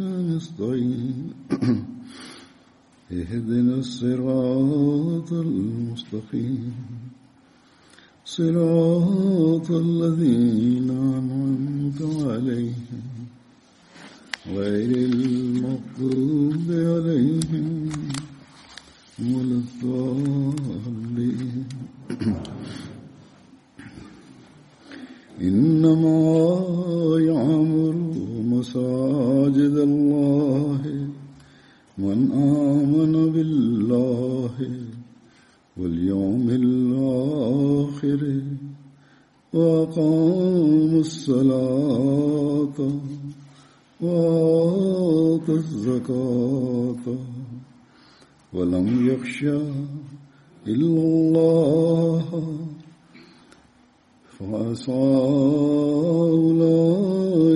نستعين اهدنا الصراط المستقيم صراط الذين أنعمت عليهم غير المغضوب عليهم ولا الضالين إنما يعمر مساجد الله من آمن بالله واليوم الآخر وأقام الصلاة وآتى الزكاة. ولم يخشى إلا الله فعسى أولئك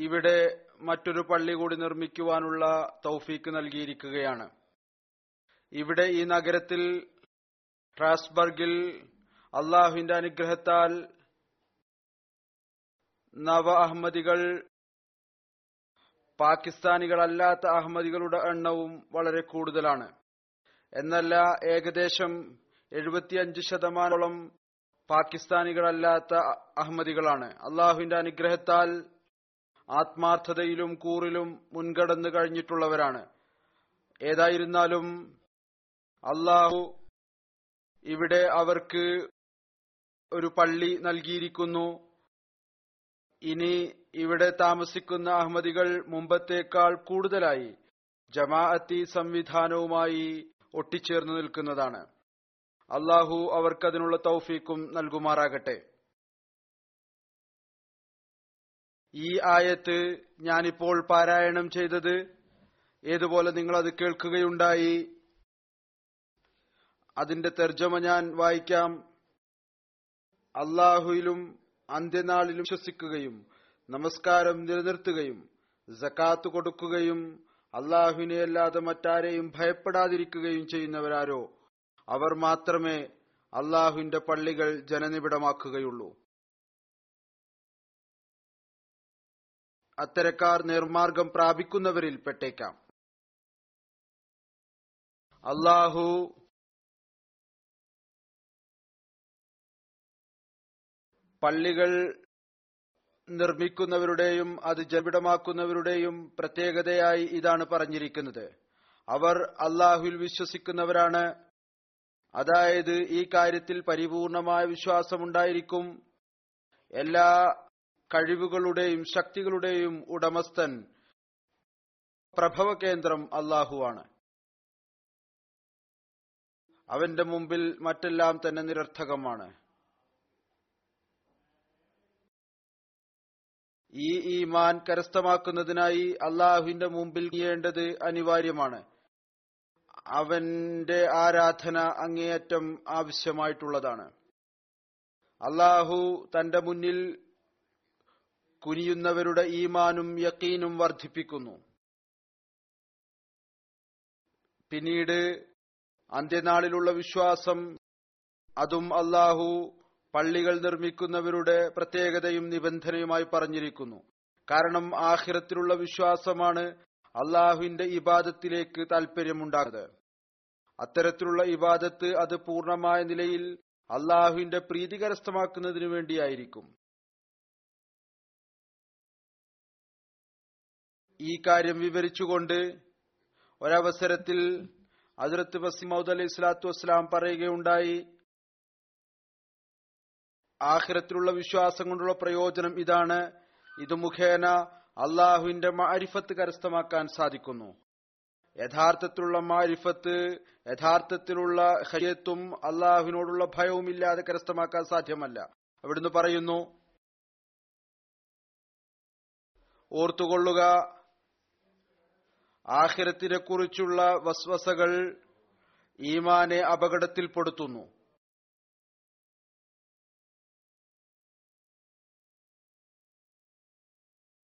ഇവിടെ മറ്റൊരു പള്ളി കൂടി നിർമ്മിക്കുവാനുള്ള തൗഫീക്ക് നൽകിയിരിക്കുകയാണ്. ഇവിടെ ഈ നഗരത്തിൽ ട്രാസ്ബർഗിൽ അള്ളാഹുവിന്റെ അനുഗ്രഹത്താൽ നവ അഹമ്മദികൾ പാകിസ്ഥാനികളല്ലാത്ത അഹമ്മദികളുടെ എണ്ണവും വളരെ കൂടുതലാണ്. എന്നല്ല ഏകദേശം എഴുപത്തിയഞ്ച് ശതമാനോളം പാകിസ്ഥാനികളല്ലാത്ത അഹമ്മദികളാണ്. അള്ളാഹുവിന്റെ അനുഗ്രഹത്താൽ ആത്മാർത്ഥതയിലും കൂറിലും മുൻകടന്നു കഴിഞ്ഞിട്ടുള്ളവരാണ്. ഏതായിരുന്നാലും അള്ളാഹു ഇവിടെ അവർക്ക് ഒരു പള്ളി നൽകിയിരിക്കുന്നു. ഇനി ഇവിടെ താമസിക്കുന്ന അഹമ്മദികൾ മുമ്പത്തേക്കാൾ കൂടുതലായി ജമാഅത്തി സംവിധാനവുമായി ഒട്ടിച്ചേർന്നു നിൽക്കുന്നതാണ്. അള്ളാഹു അവർക്കതിനുള്ള തൗഫീക്കും നൽകുമാറാകട്ടെ. ഈ ആയത്ത് ഞാനിപ്പോൾ പാരായണം ചെയ്തത്. ഏതുപോലെ നിങ്ങൾ അത് കേൾക്കുകയുണ്ടായി? അതിന്റെ തർജമ ഞാൻ വായിക്കാം. അള്ളാഹുയിലും അന്ത്യനാളിലും വിശ്വസിക്കുകയും നമസ്കാരം നിലനിർത്തുകയും ജക്കാത്ത് കൊടുക്കുകയും അള്ളാഹുവിനെ അല്ലാതെ മറ്റാരെയും ഭയപ്പെടാതിരിക്കുകയും ചെയ്യുന്നവരാരോ? അവർ മാത്രമേ അള്ളാഹുവിന്റെ പള്ളികൾ ജനനിബിഡമാക്കുകയുള്ളൂ. അത്തരക്കാർ നിർമാർഗം പ്രാപിക്കുന്നവരിൽ പെട്ടേക്കാം അള്ളാഹു പള്ളികൾ നിർമ്മിക്കുന്നവരുടെയും അത് ജപിടമാക്കുന്നവരുടെയും പ്രത്യേകതയായി ഇതാണ് പറഞ്ഞിരിക്കുന്നത്. അവർ അള്ളാഹുവിൽ വിശ്വസിക്കുന്നവരാണ്. അതായത് ഈ കാര്യത്തിൽ പരിപൂർണമായ വിശ്വാസമുണ്ടായിരിക്കും. എല്ലാ കഴിവുകളുടെയും ശക്തികളുടെയും ഉടമസ്ഥൻ പ്രഭവ കേന്ദ്രം അള്ളാഹുവാണ് അവന്റെ മുമ്പിൽ മറ്റെല്ലാം തന്നെ നിരർത്ഥകമാണ്. ഈ ഈമാൻ കരസ്ഥമാക്കുന്നതിനായി അള്ളാഹുവിന്റെ മുമ്പിൽ ചെയ്യേണ്ടത് അനിവാര്യമാണ്. അവന്റെ ആരാധന അങ്ങേയറ്റം ആവശ്യമായിട്ടുള്ളതാണ്. അള്ളാഹു തന്റെ മുന്നിൽ കുനിയുന്നവരുടെ ഈമാനും യക്കീനും വർദ്ധിപ്പിക്കുന്നു. പിന്നീട് അന്ത്യനാളിലുള്ള വിശ്വാസം അതും അല്ലാഹു പള്ളികൾ നിർമ്മിക്കുന്നവരുടെ പ്രത്യേകതയും നിബന്ധനയുമായി പറഞ്ഞിരിക്കുന്നു. കാരണം ആഹിരത്തിലുള്ള വിശ്വാസമാണ് അള്ളാഹുവിന്റെ ഇബാദത്തിലേക്ക് താൽപര്യമുണ്ടാകുന്നത്. അത്തരത്തിലുള്ള ഇബാദത്ത് അത് പൂർണമായ നിലയിൽ അള്ളാഹുവിന്റെ പ്രീതികരസ്ഥമാക്കുന്നതിനു വേണ്ടിയായിരിക്കും. ഈ കാര്യം വിവരിച്ചുകൊണ്ട് ഒരവസരത്തിൽ ഹജറത്ത് വസീമൌദ് അലൈഹി സ്വലാത്തു വസ്സലാം പറയുകയുണ്ടായി ആഖിറത്തിലുള്ള വിശ്വാസം കൊണ്ടുള്ള പ്രയോജനം ഇതാണ്. ഇത് മുഖേന അള്ളാഹുവിന്റെ മാരിഫത്ത് കരസ്ഥമാക്കാൻ സാധിക്കുന്നു. യഥാർത്ഥത്തിലുള്ള മാരിഫത്ത് യഥാർത്ഥത്തിലുള്ള ഹരിയത്തും അള്ളാഹുവിനോടുള്ള ഭയവും ഇല്ലാതെ കരസ്ഥമാക്കാൻ സാധ്യമല്ല. അവിടുന്ന് പറയുന്നു ഓർത്തുകൊള്ളുക ആഹിരത്തിനെ കുറിച്ചുള്ള വസ്വസകൾ ഈമാനെ അപകടത്തിൽപ്പെടുത്തുന്നു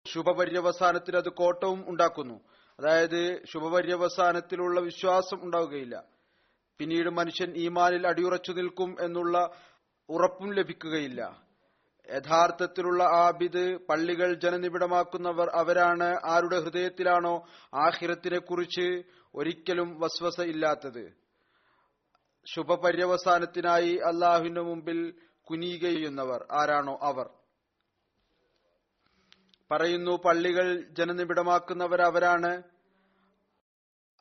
ശുഭപര്യവസാനത്തിൽ അത് കോട്ടവും ഉണ്ടാക്കുന്നു. അതായത് ശുഭപര്യവസാനത്തിലുള്ള വിശ്വാസം ഉണ്ടാവുകയില്ല. പിന്നീട് മനുഷ്യൻ ഈമാനിൽ അടിയുറച്ചു നിൽക്കും എന്നുള്ള ഉറപ്പും ലഭിക്കുകയില്ല. യഥാർത്ഥത്തിലുള്ള ആബിദ് പള്ളികൾ ജനനിബിഡമാക്കുന്നവർ അവരാണ്. ആരുടെ ഹൃദയത്തിലാണോ ആഹിരത്തിനെ കുറിച്ച് ഒരിക്കലും വസ്വസ ഇല്ലാത്തത്. ശുഭപര്യവസാനത്തിനായി അള്ളാഹുവിന്റെ മുമ്പിൽ കുനിയുകയുന്നവർ ആരാണോ അവർ. പറയുന്നു പള്ളികൾ ജനനിബിഡമാക്കുന്നവർ അവരാണ്.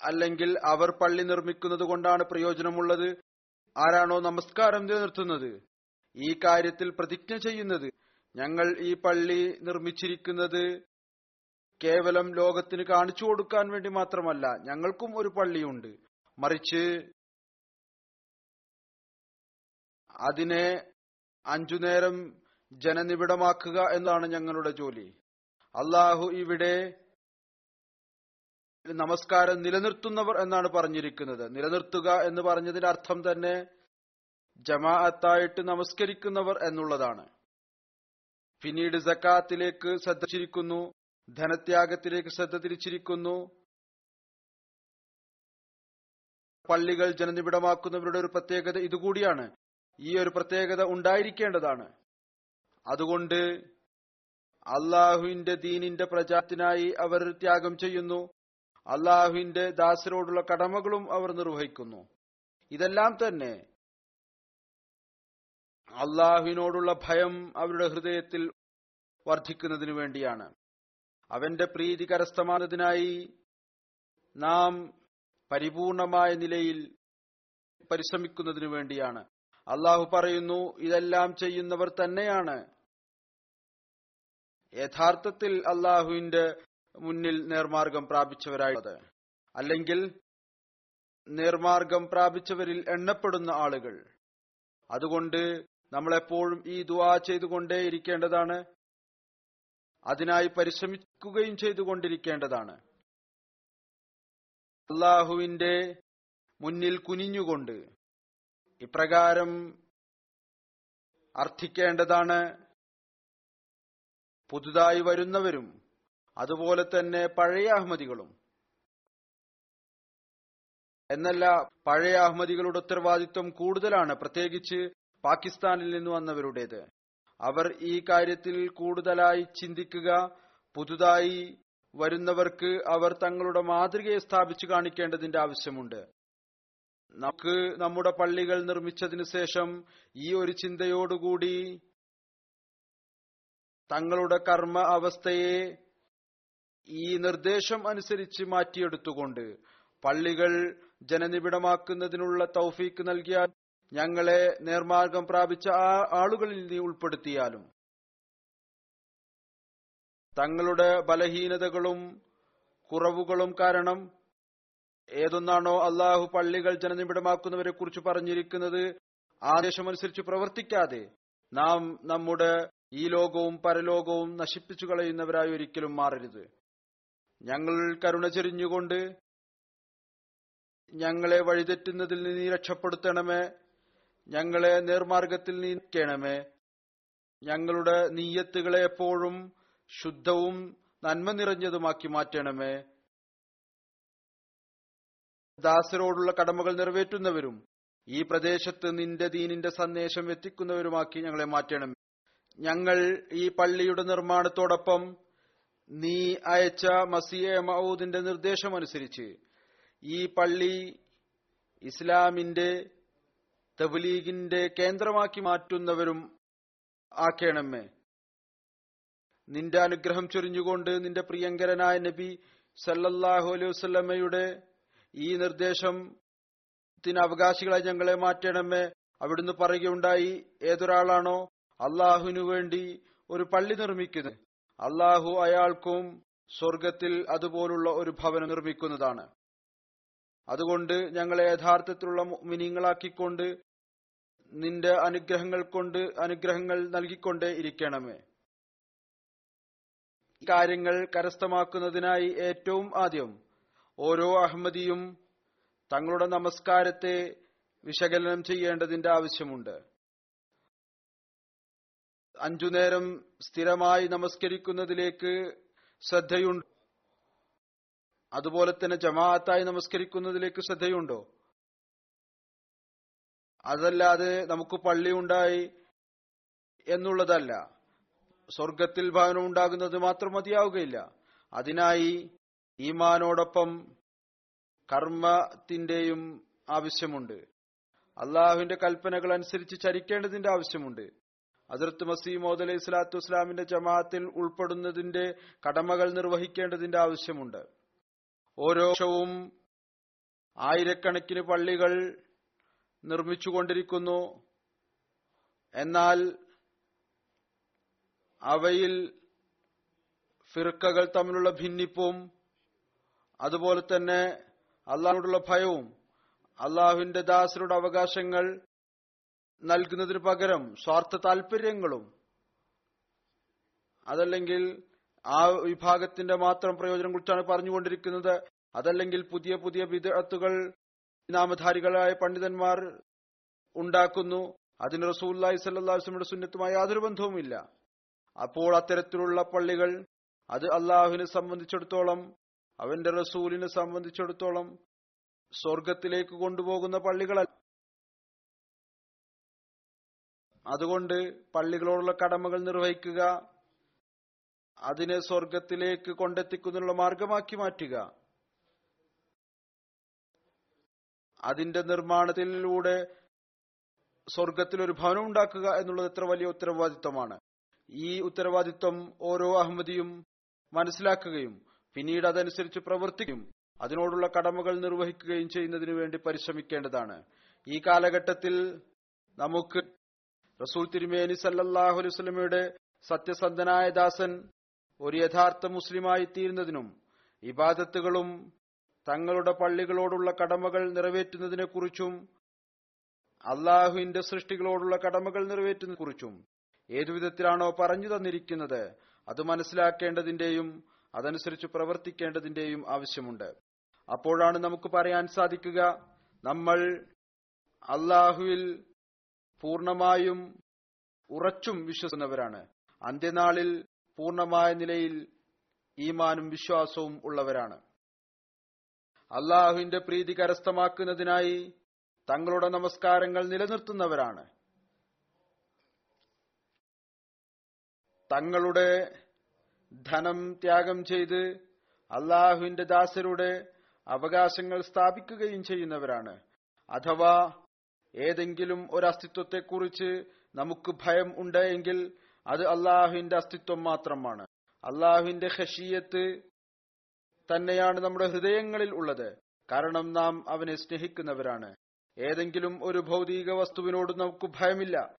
അല്ലെങ്കിൽ അവർ പള്ളി നിർമ്മിക്കുന്നത് കൊണ്ടാണ് പ്രയോജനമുള്ളത്. ആരാണോ നമസ്കാരം നിലനിർത്തുന്നത്? ഈ കാര്യത്തിൽ പ്രതിജ്ഞ ചെയ്യുന്നത്. ഞങ്ങൾ ഈ പള്ളി നിർമ്മിച്ചിരിക്കുന്നത് കേവലം ലോകത്തിന് കാണിച്ചു കൊടുക്കാൻ വേണ്ടി മാത്രമല്ല ഞങ്ങൾക്കും ഒരു പള്ളിയുണ്ട്. മറിച്ച് അതിനെ അഞ്ചു നേരം ജനനിബിഡമാക്കുക എന്നാണ് ഞങ്ങളുടെ ജോലി. അള്ളാഹു ഇവിടെ നമസ്കാരം നിലനിർത്തുന്നവർ എന്നാണ് പറഞ്ഞിരിക്കുന്നത്. നിലനിർത്തുക എന്ന് പറഞ്ഞതിന്റെ അർത്ഥം തന്നെ ജമാഅത്തായിട്ട് നമസ്കരിക്കുന്നവർ എന്നുള്ളതാണ്. പിന്നീട് സക്കാത്തിലേക്ക് ശ്രദ്ധ തിരിക്കുന്നു ധനത്യാഗത്തിലേക്ക് ശ്രദ്ധ തിരിച്ചിരിക്കുന്നു. പള്ളികൾ ജനനിബിഡമാക്കുന്നവരുടെ ഒരു പ്രത്യേകത ഇതുകൂടിയാണ്. ഈ ഒരു പ്രത്യേകത ഉണ്ടായിരിക്കേണ്ടതാണ്. അതുകൊണ്ട് അള്ളാഹുവിന്റെ ദീനിന്റെ പ്രചാരത്തിനായി അവർ ത്യാഗം ചെയ്യുന്നു. അള്ളാഹുവിന്റെ ദാസരോടുള്ള കടമകളും അവർ നിർവഹിക്കുന്നു. ഇതെല്ലാം തന്നെ അള്ളാഹുവിനോടുള്ള ഭയം അവരുടെ ഹൃദയത്തിൽ വർദ്ധിക്കുന്നതിനു വേണ്ടിയാണ്. അവന്റെ പ്രീതി കരസ്ഥമാനതിനായി നാം പരിപൂർണമായ നിലയിൽ പരിശ്രമിക്കുന്നതിനു വേണ്ടിയാണ്. അള്ളാഹു പറയുന്നു ഇതെല്ലാം ചെയ്യുന്നവർ തന്നെയാണ്. യഥാർത്ഥത്തിൽ അള്ളാഹുവിന്റെ മുന്നിൽ നേർമാർഗം പ്രാപിച്ചവരായത്. അല്ലെങ്കിൽ നേർമാർഗം പ്രാപിച്ചവരിൽ എണ്ണപ്പെടുന്ന ആളുകൾ. അതുകൊണ്ട് നമ്മളെപ്പോഴും ഈ ദുവാ ചെയ്തുകൊണ്ടേയിരിക്കേണ്ടതാണ് അതിനായി പരിശ്രമിക്കുകയും ചെയ്തുകൊണ്ടിരിക്കേണ്ടതാണ്. അള്ളാഹുവിന്റെ മുന്നിൽ കുനിഞ്ഞുകൊണ്ട് ഇപ്രകാരം അർത്ഥിക്കേണ്ടതാണ്. പുതുതായി വരുന്നവരും അതുപോലെ തന്നെ പഴയ അഹമ്മദികളും. എന്നല്ല പഴയ അഹമ്മദികളുടെ ഉത്തരവാദിത്വം കൂടുതലാണ്. പ്രത്യേകിച്ച് പാകിസ്ഥാനിൽ നിന്ന് വന്നവരുടേത്. അവർ ഈ കാര്യത്തിൽ കൂടുതലായി ചിന്തിക്കുക പുതുതായി വരുന്നവർക്ക് അവർ തങ്ങളുടെ മാതൃകയെ സ്ഥാപിച്ചു കാണിക്കേണ്ടതിന്റെ ആവശ്യമുണ്ട്. നമുക്ക് നമ്മുടെ പള്ളികൾ നിർമ്മിച്ചതിനു ശേഷം ഈ ഒരു ചിന്തയോടുകൂടി തങ്ങളുടെ കർമ്മ അവസ്ഥയെ ഈ നിർദ്ദേശം അനുസരിച്ച് മാറ്റിയെടുത്തുകൊണ്ട് പള്ളികൾ ജനനിബിഡമാക്കുന്നതിനുള്ള തൗഫീക്ക് നൽകിയാൽ ഞങ്ങളെ നേർമാർഗം പ്രാപിച്ച ആ ആളുകളിൽ നീ ഉൾപ്പെടുത്തിയാലും തങ്ങളുടെ ബലഹീനതകളും കുറവുകളും കാരണം ഏതൊന്നാണോ അള്ളാഹു പള്ളികൾ ജനനിബിഡമാക്കുന്നവരെ കുറിച്ച് പറഞ്ഞിരിക്കുന്നത് ആദേശമനുസരിച്ച് പ്രവർത്തിക്കാതെ നാം നമ്മുടെ ഈ ലോകവും പരലോകവും നശിപ്പിച്ചു കളയുന്നവരായി ഒരിക്കലും മാറരുത്. ഞങ്ങൾ കരുണ ചെരിഞ്ഞുകൊണ്ട് ഞങ്ങളെ വഴിതെറ്റുന്നതിൽ നിന്ന് നീ രക്ഷപ്പെടുത്തണമേ. ഞങ്ങളെ നേർമാർഗത്തിൽ നീക്കണമേ. ഞങ്ങളുടെ നീയത്തുകളെ എപ്പോഴും ശുദ്ധവും നന്മ നിറഞ്ഞതുമാക്കി മാറ്റണമേ. ദാസരോടുള്ള കടമകൾ നിറവേറ്റുന്നവരും ഈ പ്രദേശത്ത് നിന്റെ ദീനിന്റെ സന്ദേശം എത്തിക്കുന്നവരുമാക്കി ഞങ്ങളെ മാറ്റണം ഞങ്ങൾ ഈ പള്ളിയുടെ നിർമ്മാണത്തോടൊപ്പം നീ അയച്ച മസിയ മൗദിന്റെ നിർദ്ദേശമനുസരിച്ച് ഈ പള്ളി ഇസ്ലാമിന്റെ തബ്ലീഗിന്റെ കേന്ദ്രമാക്കി മാറ്റുന്നവരും ആക്കേണമേ. നിന്റെ അനുഗ്രഹം ചൊരിഞ്ഞുകൊണ്ട് നിന്റെ പ്രിയങ്കരനായ നബി സല്ലല്ലാഹു അലൈഹി വസല്ലമയുടെ ഈ നിർദ്ദേശം ത്തിന് അവകാശികളായി ഞങ്ങളെ മാറ്റണമേ. അവിടുന്ന് പറയുകയുണ്ടായി ഏതൊരാളാണോ അള്ളാഹുവിനു വേണ്ടി ഒരു പള്ളി നിർമ്മിക്കുന്നത്. അള്ളാഹു അയാൾക്കും സ്വർഗത്തിൽ അതുപോലുള്ള ഒരു ഭവനം നിർമ്മിക്കുന്നതാണ്. അതുകൊണ്ട് ഞങ്ങളെ യഥാർത്ഥത്തിലുള്ള മിനിങ്ങളാക്കിക്കൊണ്ട് നിന്റെ അനുഗ്രഹങ്ങൾ കൊണ്ട് അനുഗ്രഹങ്ങൾ നൽകിക്കൊണ്ടേ ഇരിക്കണമേ. കാര്യങ്ങൾ കരസ്ഥമാക്കുന്നതിനായി ഏറ്റവും ആദ്യം ഓരോ അഹമ്മദിയും തങ്ങളുടെ നമസ്കാരത്തെ വിശകലനം ചെയ്യേണ്ടതിന്റെ ആവശ്യമുണ്ട്. അഞ്ചു നേരം സ്ഥിരമായി നമസ്കരിക്കുന്നതിലേക്ക് ശ്രദ്ധയുണ്ട്. അതുപോലെ തന്നെ ജമാഅത്തായി നമസ്കരിക്കുന്നതിലേക്ക് ശ്രദ്ധയുണ്ടോ? അതല്ലാതെ നമുക്ക് പള്ളി ഉണ്ടായി എന്നുള്ളതല്ല. സ്വർഗത്തിൽ ഭവനം ഉണ്ടാകുന്നത് മാത്രം മതിയാവുകയില്ല. അതിനായി ഈമാനോടൊപ്പം കർമ്മത്തിന്റെയും ആവശ്യമുണ്ട്. അള്ളാഹുവിന്റെ കൽപ്പനകൾ അനുസരിച്ച് ചരിക്കേണ്ടതിന്റെ ആവശ്യമുണ്ട്. അതിർത്ത് മസീമോദ് അലൈഹി സ്വലാത്തു ഇസ്ലാമിന്റെ ജമാഅത്തിൽ ഉൾപ്പെടുന്നതിന്റെ കടമകൾ നിർവഹിക്കേണ്ടതിന്റെ ആവശ്യമുണ്ട്. ഓരോ വർഷവും ആയിരക്കണക്കിന് പള്ളികൾ നിർമ്മിച്ചുകൊണ്ടിരിക്കുന്നു. എന്നാൽ അവയിൽ ഫിർക്കകൾ തമ്മിലുള്ള ഭിന്നിപ്പും അതുപോലെ തന്നെ അള്ളാഹിനോടുള്ള ഭയവും അള്ളാഹുവിന്റെ ദാസരുടെ അവകാശങ്ങൾ നൽകുന്നതിന് പകരം സ്വാർത്ഥ താൽപര്യങ്ങളും അതല്ലെങ്കിൽ ആ വിഭാഗത്തിന്റെ മാത്രം പ്രയോജനം കുറിച്ചാണ് പറഞ്ഞുകൊണ്ടിരിക്കുന്നത്. അതല്ലെങ്കിൽ പുതിയ പുതിയ വിദഗ്ധത്തുകൾ നാമധാരികളായ പണ്ഡിതന്മാർ ഉണ്ടാക്കുന്നു. അതിന് റസൂല്ലായി സല്ലാസ്ലമിയുടെ സുന്നത്തുമായി യാതൊരു ബന്ധവുമില്ല. അപ്പോൾ അത്തരത്തിലുള്ള പള്ളികൾ അത് അള്ളാഹുവിനെ സംബന്ധിച്ചിടത്തോളം അവന്റെ റസൂലിനെ സംബന്ധിച്ചിടത്തോളം സ്വർഗത്തിലേക്ക് കൊണ്ടുപോകുന്ന പള്ളികളല്ല. അതുകൊണ്ട് പള്ളികളോടുള്ള കടമകൾ നിർവഹിക്കുക അതിനെ സ്വർഗത്തിലേക്ക് കൊണ്ടെത്തിക്കുന്നതിനുള്ള മാർഗമാക്കി മാറ്റുക. അതിന്റെ നിർമ്മാണത്തിലൂടെ സ്വർഗത്തിൽ ഒരു ഭവനം ഉണ്ടാക്കുക എന്നുള്ളത് എത്ര വലിയ ഉത്തരവാദിത്വമാണ്. ഈ ഉത്തരവാദിത്വം ഓരോ അഹമ്മദിയും മനസ്സിലാക്കുകയും പിന്നീട് അതനുസരിച്ച് പ്രവർത്തിക്കും അതിനോടുള്ള കടമകൾ നിർവഹിക്കുകയും ചെയ്യുന്നതിനു വേണ്ടി പരിശ്രമിക്കേണ്ടതാണ്. ഈ കാലഘട്ടത്തിൽ നമുക്ക് റസൂൽ തിരുമേനി സല്ലാഹു സത്യസന്ധനായ ദാസൻ ഒരു യഥാർത്ഥ മുസ്ലിമായി തീരുന്നതിനും ഇബാദത്തുകളും തങ്ങളുടെ പള്ളികളോടുള്ള കടമകൾ നിറവേറ്റുന്നതിനെ കുറിച്ചും അള്ളാഹുവിന്റെ സൃഷ്ടികളോടുള്ള കടമകൾ നിറവേറ്റുന്നതിനെക്കുറിച്ചും ഏതുവിധത്തിലാണോ പറഞ്ഞു തന്നിരിക്കുന്നത് അത് മനസ്സിലാക്കേണ്ടതിന്റെയും അതനുസരിച്ച് പ്രവർത്തിക്കേണ്ടതിന്റെയും ആവശ്യമുണ്ട്. അപ്പോഴാണ് നമുക്ക് പറയാൻ സാധിക്കുക നമ്മൾ അള്ളാഹുവിൽ പൂർണമായും ഉറച്ചും വിശ്വസിക്കുന്നവരാണ്. അന്ത്യനാളിൽ പൂർണമായ നിലയിൽ ഈമാനും വിശ്വാസവും ഉള്ളവരാണ്. അള്ളാഹുവിന്റെ പ്രീതി കരസ്ഥമാക്കുന്നതിനായി തങ്ങളുടെ നമസ്കാരങ്ങൾ നിലനിർത്തുന്നവരാണ്. തങ്ങളുടെ ധനം ത്യാഗം ചെയ്ത് അള്ളാഹുവിന്റെ ദാസരുടെ അവകാശങ്ങൾ സ്ഥാപിക്കുകയും ചെയ്യുന്നവരാണ്. അഥവാ ഏതെങ്കിലും ഒരു അസ്തിത്വത്തെക്കുറിച്ച് നമുക്ക് ഭയം ഉണ്ട് എങ്കിൽ അത് അള്ളാഹുവിന്റെ അസ്തിത്വം മാത്രമാണ്. അള്ളാഹുവിന്റെ ഹഷീയത്ത് തന്നെയാണ് നമ്മുടെ ഹൃദയങ്ങളിൽ ഉള്ളത്. കാരണം നാം അവനെ സ്നേഹിക്കുന്നവരാണ്. ഏതെങ്കിലും ഒരു ഭൗതിക വസ്തുവിനോട് നമുക്ക് ഭയമില്ല.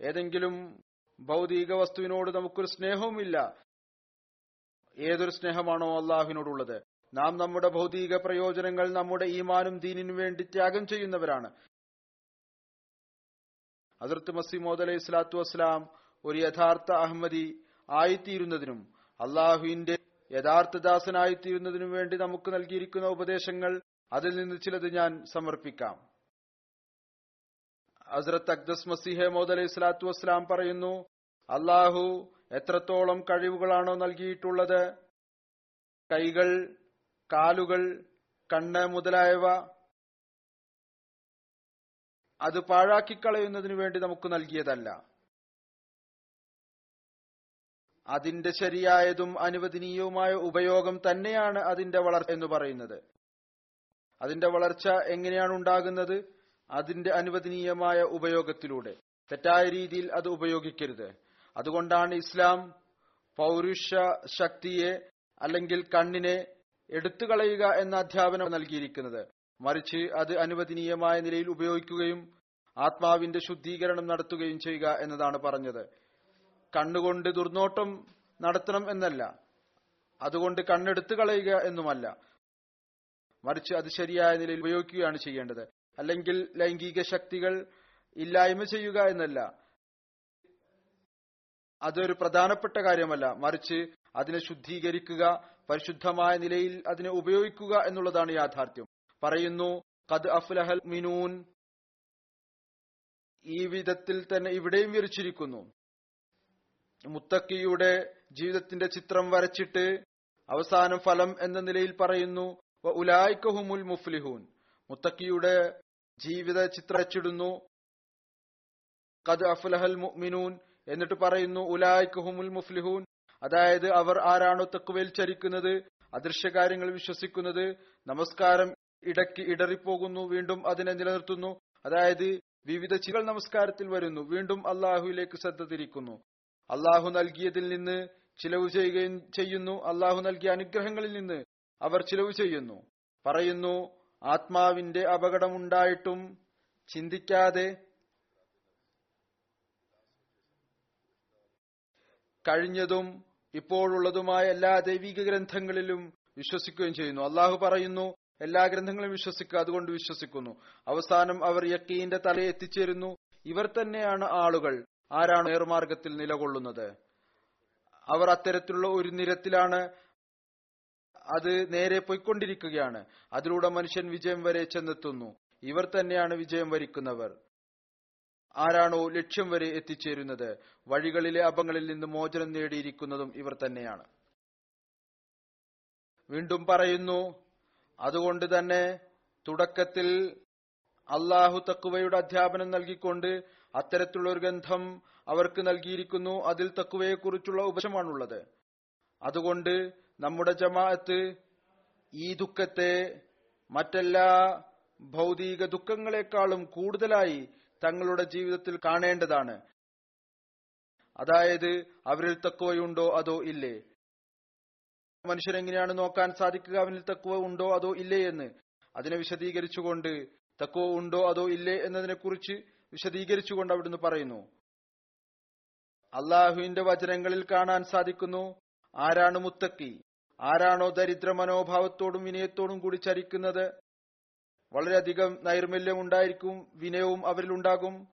ഏതെങ്കിലും ഭൗതിക വസ്തുവിനോട് നമുക്കൊരു സ്നേഹവുമില്ല. ഏതൊരു സ്നേഹമാണോ അള്ളാഹുവിനോടുള്ളത്? നാം നമ്മുടെ ഭൗതിക പ്രയോജനങ്ങൾ നമ്മുടെ ഈമാനും ദീനിനു വേണ്ടി ത്യാഗം ചെയ്യുന്നവരാണ്. ഹസരത്ത് മസിമോദ് അലൈഹി സ്വലാത്തു വസ്സലാം ഒരു യഥാർത്ഥ അഹമ്മദി ആയിത്തീരുന്നതിനും അള്ളാഹുവിന്റെ യഥാർത്ഥ ദാസനായിത്തീരുന്നതിനും വേണ്ടി നമുക്ക് നൽകിയിരിക്കുന്ന ഉപദേശങ്ങൾ അതിൽ നിന്ന് ചിലത് ഞാൻ സമർപ്പിക്കാം. ഹസ്രത്ത് അക്ദസ് മസിഹെ മോദ് അലൈഹി സ്വലാത്തു വസ്സലാം പറയുന്നു അള്ളാഹു എത്രത്തോളം കഴിവുകളാണോ നൽകിയിട്ടുള്ളത്? കൈകൾ കാലുകൾ കണ്ണ് മുതലായവ അത് പാഴാക്കിക്കളയുന്നതിനു വേണ്ടി നമുക്ക് നൽകിയതല്ല. അതിന്റെ ശരിയായതും അനുവദനീയവുമായ ഉപയോഗം തന്നെയാണ് അതിന്റെ വളർച്ച എന്ന് പറയുന്നത്. അതിന്റെ വളർച്ച എങ്ങനെയാണ് ഉണ്ടാകുന്നത്? അതിന്റെ അനുവദനീയമായ ഉപയോഗത്തിലൂടെ. തെറ്റായ രീതിയിൽ അത് ഉപയോഗിക്കരുത്. അതുകൊണ്ടാണ് ഇസ്ലാം പൗരുഷ ശക്തിയെ അല്ലെങ്കിൽ കണ്ണിനെ എടുത്തുകളയുക എന്ന അധ്യാപനം നൽകിയിരിക്കുന്നത്. മറിച്ച് അത് അനുവദനീയമായ നിലയിൽ ഉപയോഗിക്കുകയും ആത്മാവിന്റെ ശുദ്ധീകരണം നടത്തുകയും ചെയ്യുക എന്നതാണ് പറഞ്ഞത്. കണ്ണുകൊണ്ട് ദുർനോട്ടം നടത്തണം എന്നല്ല അതുകൊണ്ട് കണ്ണെടുത്തു കളയുക എന്നുമല്ല. മറിച്ച് അത് ശരിയായ നിലയിൽ ഉപയോഗിക്കുകയാണ് ചെയ്യേണ്ടത്. അല്ലെങ്കിൽ ലൈംഗിക ശക്തികൾ ഇല്ലായ്മ ചെയ്യുക എന്നല്ല. അതൊരു പ്രധാനപ്പെട്ട കാര്യമല്ല. മറിച്ച് അതിനെ ശുദ്ധീകരിക്കുക പരിശുദ്ധമായ നിലയിൽ അതിനെ ഉപയോഗിക്കുക എന്നുള്ളതാണ് യാഥാർത്ഥ്യം. പറയുന്നു കത് അഫ്ലഹൽ മിനൂൻ. ഈ വിധത്തിൽ തന്നെ ഇവിടെയും വിരിച്ചിരിക്കുന്നു മുത്തക്കിയുടെ ജീവിതത്തിന്റെ ചിത്രം വരച്ചിട്ട് അവസാനം ഫലം എന്ന നിലയിൽ പറയുന്നു ഉലായിക്കഹുമുൽ മുഫ്ലിഹൂൻ. മുത്തക്കിയുടെ ജീവിത ചിത്രച്ചിടുന്നു കത് അഫ്ലഹൽ മുഅ്മിനൂൻ എന്നിട്ട് പറയുന്നു ഉലായിക്കഹുമുൽ മുഫ്ലിഹൂൻ. അതായത് അവർ ആരാണോ തെക്കുവേൽ ചരിക്കുന്നത് അദൃശ്യകാര്യങ്ങൾ വിശ്വസിക്കുന്നത് നമസ്കാരം ഇടയ്ക്ക് ഇടറിപ്പോകുന്നു വീണ്ടും അതിനെ നിലനിർത്തുന്നു. അതായത് വിവിധ ചികൾ നമസ്കാരത്തിൽ വരുന്നു വീണ്ടും അള്ളാഹുവിലേക്ക് ശ്രദ്ധ തിരിക്കുന്നു. അള്ളാഹു നൽകിയതിൽ നിന്ന് ചിലവ് ചെയ്യുകയും ചെയ്യുന്നു അള്ളാഹു നൽകിയ അനുഗ്രഹങ്ങളിൽ നിന്ന് അവർ ചിലവ് ചെയ്യുന്നു. പറയുന്നു ആത്മാവിന്റെ അപകടമുണ്ടായിട്ടും ചിന്തിക്കാതെ കഴിഞ്ഞതും ഇപ്പോഴുള്ളതുമായ എല്ലാ ദൈവിക ഗ്രന്ഥങ്ങളിലും വിശ്വസിക്കുകയും ചെയ്യുന്നു. അള്ളാഹു പറയുന്നു എല്ലാ ഗ്രന്ഥങ്ങളും വിശ്വസിക്കുക അതുകൊണ്ട് വിശ്വസിക്കുന്നു. അവസാനം അവർ യക്കീന്റെ തല എത്തിച്ചേരുന്നു. ഇവർ തന്നെയാണ് ആളുകൾ. ആരാണ് നേർമാർഗത്തിൽ നിലകൊള്ളുന്നത്? അവർ അത്തരത്തിലുള്ള ഒരു നിരത്തിലാണ് അത് നേരെ പോയിക്കൊണ്ടിരിക്കുകയാണ്. അതിലൂടെ മനുഷ്യൻ വിജയം വരെ ചെന്നെത്തുന്നു. ഇവർ തന്നെയാണ് വിജയം വരിക്കുന്നവർ. ആരാണോ ലക്ഷ്യം വരെ എത്തിച്ചേരുന്നത്? വഴികളിലെ അപങ്ങളിൽ നിന്ന് മോചനം നേടിയിരിക്കുന്നതും ഇവർ തന്നെയാണ്. വീണ്ടും പറയുന്നു അതുകൊണ്ട് തന്നെ തുടക്കത്തിൽ അള്ളാഹു തക്കുവയുടെ അധ്യാപനം നൽകിക്കൊണ്ട് അത്തരത്തിലുള്ള ഒരു ഗന്ധം അവർക്ക് നൽകിയിരിക്കുന്നു. അതിൽ തക്കുവയെക്കുറിച്ചുള്ള ഉപശമാണുള്ളത് അതുകൊണ്ട് നമ്മുടെ ജമാഅത്ത് ഈ ദുഃഖത്തെ മറ്റെല്ലാ ഭൗതിക ദുഃഖങ്ങളെക്കാളും കൂടുതലായി തങ്ങളുടെ ജീവിതത്തിൽ കാണേണ്ടതാണ്. അതായത് അവരിൽ തക്കുവയുണ്ടോ അതോ ഇല്ലേ? മനുഷ്യൻ എങ്ങനെയാണ് നോക്കാൻ സാധിക്കുക? അവനിൽ തക്കുവ ഉണ്ടോ അതോ ഇല്ലേ എന്ന്. അതിനെ വിശദീകരിച്ചുകൊണ്ട് തക്കുവ ഉണ്ടോ അതോ ഇല്ലേ എന്നതിനെ കുറിച്ച് വിശദീകരിച്ചുകൊണ്ട് അവിടുന്ന് പറയുന്നു. അള്ളാഹുവിന്റെ വചനങ്ങളിൽ കാണാൻ സാധിക്കുന്നു ആരാണ് മുത്തക്കി? ആരാണോ ദരിദ്ര മനോഭാവത്തോടും വിനയത്തോടും കൂടി ചരിക്കുന്നത്? വളരെയധികം നൈർമല്യം ഉണ്ടായിരിക്കും വിനയവും അവരിൽ ഉണ്ടാകും.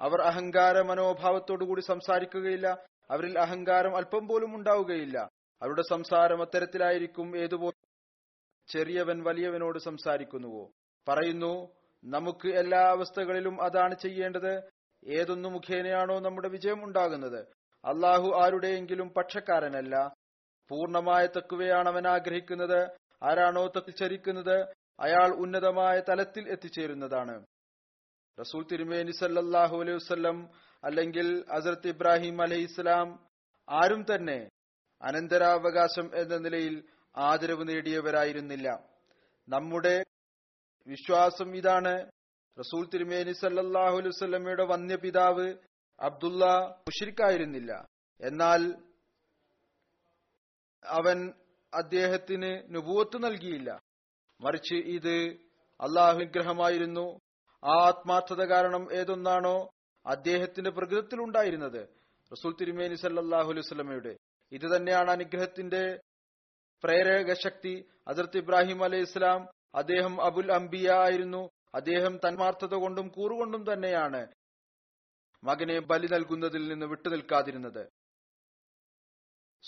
അവർ അഹങ്കാര മനോഭാവത്തോടു കൂടി സംസാരിക്കുകയില്ല അവരിൽ അഹങ്കാരം അല്പം പോലും ഉണ്ടാവുകയില്ല. അവരുടെ സംസാരം അത്തരത്തിലായിരിക്കും ഏതുപോലെ ചെറിയവൻ വലിയവനോട് സംസാരിക്കുന്നുവോ? പറയുന്നു നമുക്ക് എല്ലാ അവസ്ഥകളിലും അതാണ് ചെയ്യേണ്ടത്. ഏതൊന്നു മുഖേനയാണോ നമ്മുടെ വിജയം ഉണ്ടാകുന്നത്? അള്ളാഹു ആരുടെയെങ്കിലും പക്ഷക്കാരനല്ല. പൂർണമായ തക്കുവയാണ് അവൻ ആഗ്രഹിക്കുന്നത്. ആരാണോ തക്കിച്ചരിക്കുന്നത് അയാൾ ഉന്നതമായ തലത്തിൽ എത്തിച്ചേരുന്നതാണ്. റസൂൽ തിരുമേനി സല്ലാഹു അലൈഹി വസ്ലം അല്ലെങ്കിൽ അസരത്ത് ഇബ്രാഹിം അലൈഹി ഇസ്ലാം ആരും തന്നെ അനന്തരാവകാശം എന്ന നിലയിൽ ആദരവ് നേടിയവരായിരുന്നില്ല. നമ്മുടെ വിശ്വാസം ഇതാണ്. റസൂൽ തിരുമേനി സല്ലാഹു അലൈഹി വസ്ലമയുടെ വന്യപിതാവ് അബ്ദുള്ള മുഷിരിക്കായിരുന്നില്ല. എന്നാൽ അവൻ അദ്ദേഹത്തിന് നുപൂവത്ത് നൽകിയില്ല. മറിച്ച് ഇത് അള്ളാഹു വിഗ്രഹമായിരുന്നു ആ ആത്മാർത്ഥത കാരണം ഏതൊന്നാണോ അദ്ദേഹത്തിന്റെ പ്രകൃതത്തിലുണ്ടായിരുന്നത്. റസൂൽ തിരുമേനി സല്ലാഹു അലൈഹി സ്വലമയുടെ ഇത് തന്നെയാണ് അനുഗ്രഹത്തിന്റെ പ്രേരക ശക്തി. അതിർത്ത് ഇബ്രാഹിം അലൈഹി ഇസ്ലാം അദ്ദേഹം അബുൽ അംബിയ ആയിരുന്നു. അദ്ദേഹം തന്മാർത്ഥത കൊണ്ടും കൂറുകൊണ്ടും തന്നെയാണ് മകനെ ബലി നൽകുന്നതിൽ നിന്ന് വിട്ടുനിൽക്കാതിരുന്നത്